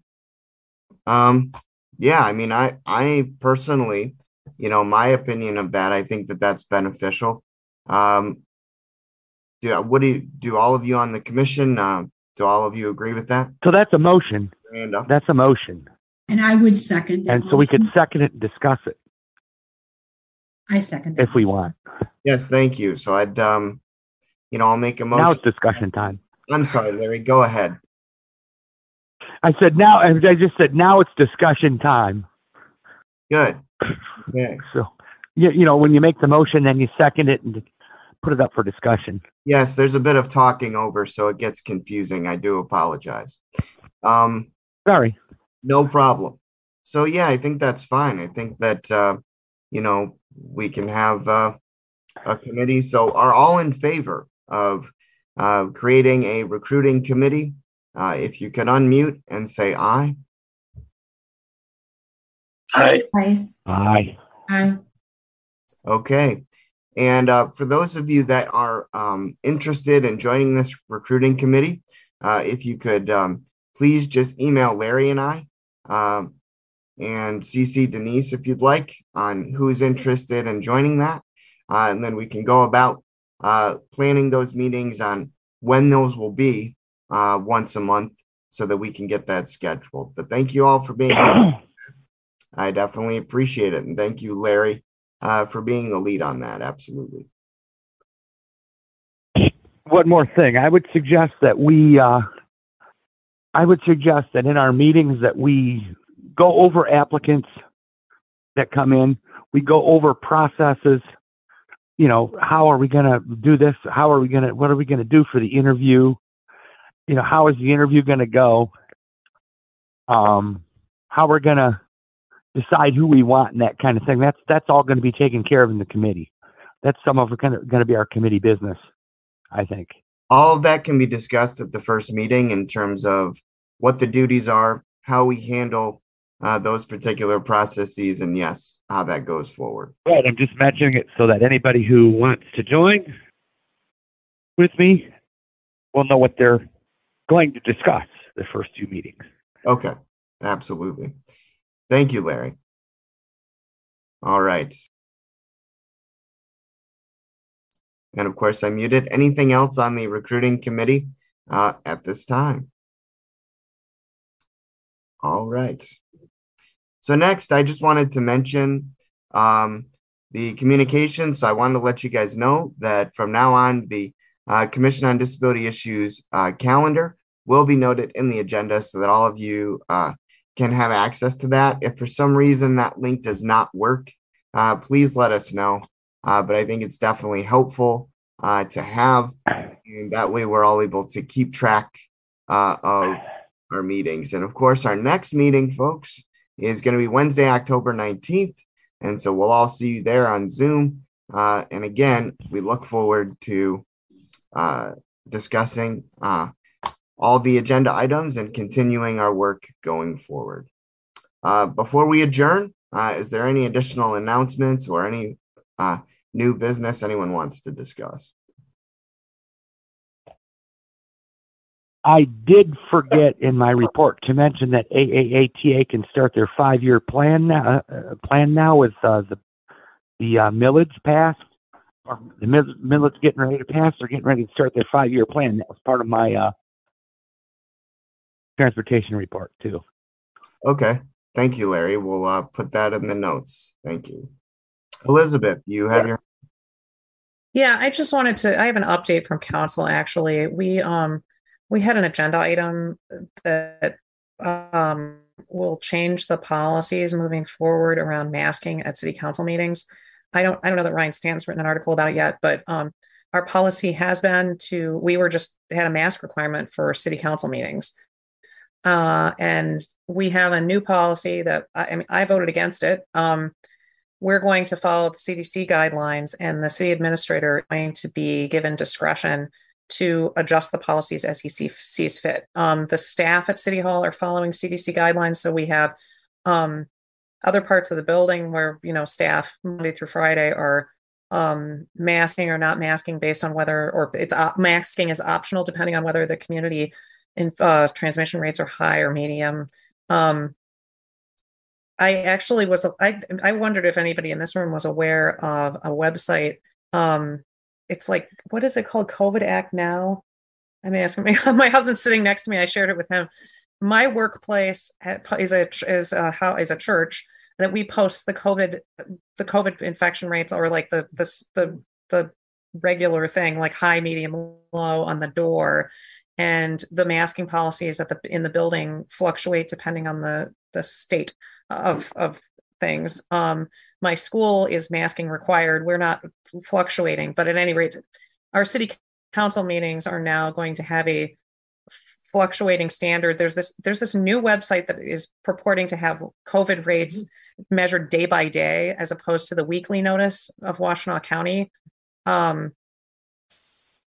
[SPEAKER 1] Um, yeah, I mean, I I personally, you know, my opinion of that, I think that that's beneficial. Um, do what do you, do all of you on the commission uh, do all of you agree with that
[SPEAKER 5] So that's a motion.
[SPEAKER 1] and uh,
[SPEAKER 5] That's a motion.
[SPEAKER 4] And I would second that.
[SPEAKER 5] And so we could second it and discuss it
[SPEAKER 4] I second that.
[SPEAKER 5] if we want.
[SPEAKER 1] yes thank you so i'd um you know i'll make a motion.
[SPEAKER 5] Now it's discussion time.
[SPEAKER 1] i'm sorry larry go ahead
[SPEAKER 5] I said now, I just said now it's discussion time.
[SPEAKER 1] good. Okay.
[SPEAKER 5] So, you, you know, when you make the motion, then you second it and put it up for discussion.
[SPEAKER 1] yes there's a bit of talking over so it gets confusing. I do apologize. Um
[SPEAKER 5] Sorry.
[SPEAKER 1] no problem. So yeah i think that's fine. I think that uh you know we can have uh a committee. So are all in favor of uh creating a recruiting committee uh if you could unmute and say aye
[SPEAKER 6] Aye.
[SPEAKER 12] Aye.
[SPEAKER 5] Aye.
[SPEAKER 4] Aye.
[SPEAKER 1] Okay. And uh, for those of you that are um, interested in joining this recruiting committee, uh, if you could um, please just email Larry and I um, and CC Denise if you'd like on who's interested in joining that. Uh, and then we can go about uh, planning those meetings on when those will be uh, once a month so that we can get that scheduled. But thank you all for being here. I definitely appreciate it. And thank you, Larry, uh, for being the lead on that. Absolutely.
[SPEAKER 5] One more thing. I would suggest that we, uh, I would suggest that in our meetings that we go over applicants that come in. We go over processes. You know, how are we going to do this? How are we going to, what are we going to do for the interview? You know, how is the interview going to go? Um, how we're going to decide who we want and that kind of thing. That's, that's all going to be taken care of in the committee. That's some of it going to be our committee business, I think.
[SPEAKER 1] All of that can be discussed at the first meeting in terms of what the duties are, how we handle uh, those particular processes, and yes, how that goes forward.
[SPEAKER 5] Right. I'm just mentioning it so that anybody who wants to join with me will know what they're going to discuss the first two meetings.
[SPEAKER 1] Okay, absolutely. Thank you, Larry. All right. And of course, I muted. Anything else on the recruiting committee uh, at this time? All right. So next, I just wanted to mention um, the communications. So I wanted to let you guys know that from now on, the uh, Commission on Disability Issues uh, calendar will be noted in the agenda so that all of you uh, can have access to that. If for some reason that link does not work, uh, please let us know. Uh, but I think it's definitely helpful uh, to have, and that way we're all able to keep track of our meetings. And of course, our next meeting, folks, is going to be Wednesday, October 19th. And so we'll all see you there on Zoom. And again, we look forward to uh, discussing uh, all the agenda items and continuing our work going forward. Uh, before we adjourn, uh, is there any additional announcements or any uh, new business anyone wants to discuss?
[SPEAKER 5] I did forget in my report to mention that AAATA can start their five-year plan now, plan now with the the millage passed, or the mill- millage getting ready to pass. They're getting ready to start their five-year plan. That was part of my uh, transportation report too.
[SPEAKER 1] Okay. Thank you, Larry. We'll uh, put that in the notes. Thank you. Elizabeth, you have your
[SPEAKER 7] Yeah, I just wanted to I have an update from council actually. We um we had an agenda item that um will change the policies moving forward around masking at city council meetings. I don't I don't know that Ryan Stanton's written an article about it yet, but um our policy has been to we were just had a mask requirement for city council meetings. Uh, and we have a new policy that I, I mean, I voted against it. Um, we're going to follow the CDC guidelines, and the city administrator is going to be given discretion to adjust the policies as he see, sees fit. Um, the staff at City Hall are following CDC guidelines, so we have um, other parts of the building where you know staff Monday through Friday are um, masking or not masking based on whether or it's op- masking is optional depending on whether the community in uh, transmission rates are high or medium. Um, I actually was I I wondered if anybody in this room was aware of a website. Um, it's like what is it called? COVID Act Now. I'm asking my my husband's sitting next to me. I shared it with him. My workplace is a is a how is a church that we post the COVID the COVID infection rates or like the the the the regular thing like high, medium, low on the door, and the masking policies at the in the building fluctuate depending on the the state of of things. Um, my school is masking required. We're not fluctuating, but at any rate, our city council meetings are now going to have a fluctuating standard. There's this there's this new website that is purporting to have COVID rates measured day by day as opposed to the weekly notice of Washtenaw County. Um,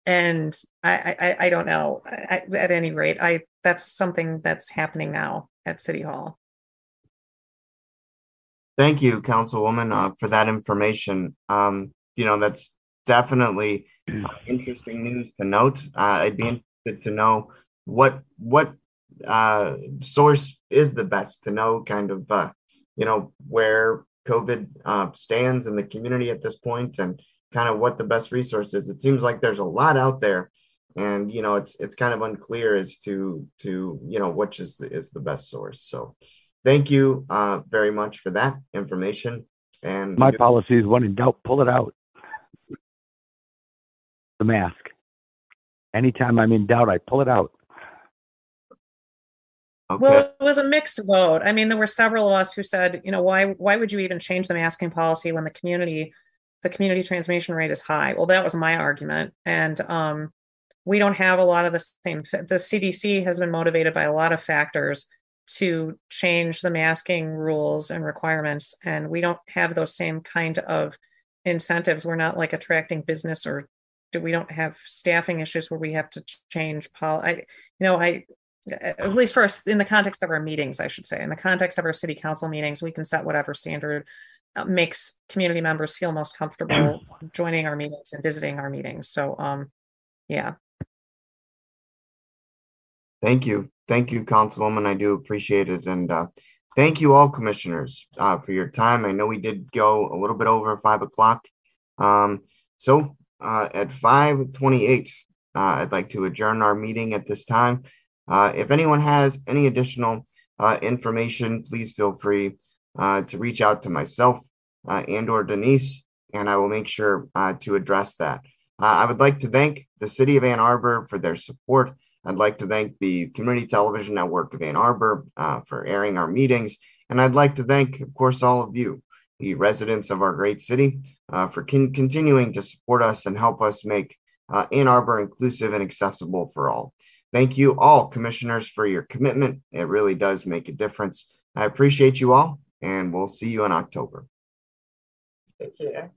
[SPEAKER 7] and I, I, I don't know. I, at any rate, I that's something that's happening now at City Hall.
[SPEAKER 1] Thank you, Councilwoman, uh, for that information. Um, you know, that's definitely interesting news to note. Uh, I'd be interested to know what what uh, source is the best to know, kind of, uh, you know, where COVID uh, stands in the community at this point, and kind of what the best resource is. It seems like there's a lot out there, and you know, it's it's kind of unclear as to to you know which is the, is the best source. So thank you uh, very much for that information. And
[SPEAKER 5] my policy is when in doubt, pull it out. The mask. Anytime I'm in doubt, I pull it out.
[SPEAKER 1] Okay.
[SPEAKER 7] Well, it was a mixed vote. I mean, there were several of us who said, you know, why why would you even change the masking policy when the community the community transmission rate is high? Well, that was my argument, and um, we don't have a lot of the same. The CDC has been motivated by a lot of factors to change the masking rules and requirements and we don't have those same kind of incentives we're not like attracting business or we don't have staffing issues where we have to change pol i you know i at least first in the context of our meetings i should say in the context of our city council meetings we can set whatever standard uh, makes community members feel most comfortable joining our meetings and visiting our meetings so um yeah
[SPEAKER 1] Thank you. thank you, Councilwoman. I do appreciate it. And uh, thank you all commissioners uh, for your time. I know we did go a little bit over five o'clock. Um, so uh, at 528, uh, I'd like to adjourn our meeting at this time. Uh, if anyone has any additional uh, information, please feel free uh, to reach out to myself uh, and or Denise, and I will make sure uh, to address that. Uh, I would like to thank the City of Ann Arbor for their support. I'd like to thank the Community Television Network of Ann Arbor for airing our meetings, and I'd like to thank, of course, all of you, the residents of our great city, for con- continuing to support us and help us make Ann Arbor inclusive and accessible for all. Thank you all, commissioners, for your commitment. It really does make a difference. I appreciate you all, and we'll see you in October.
[SPEAKER 2] Take care.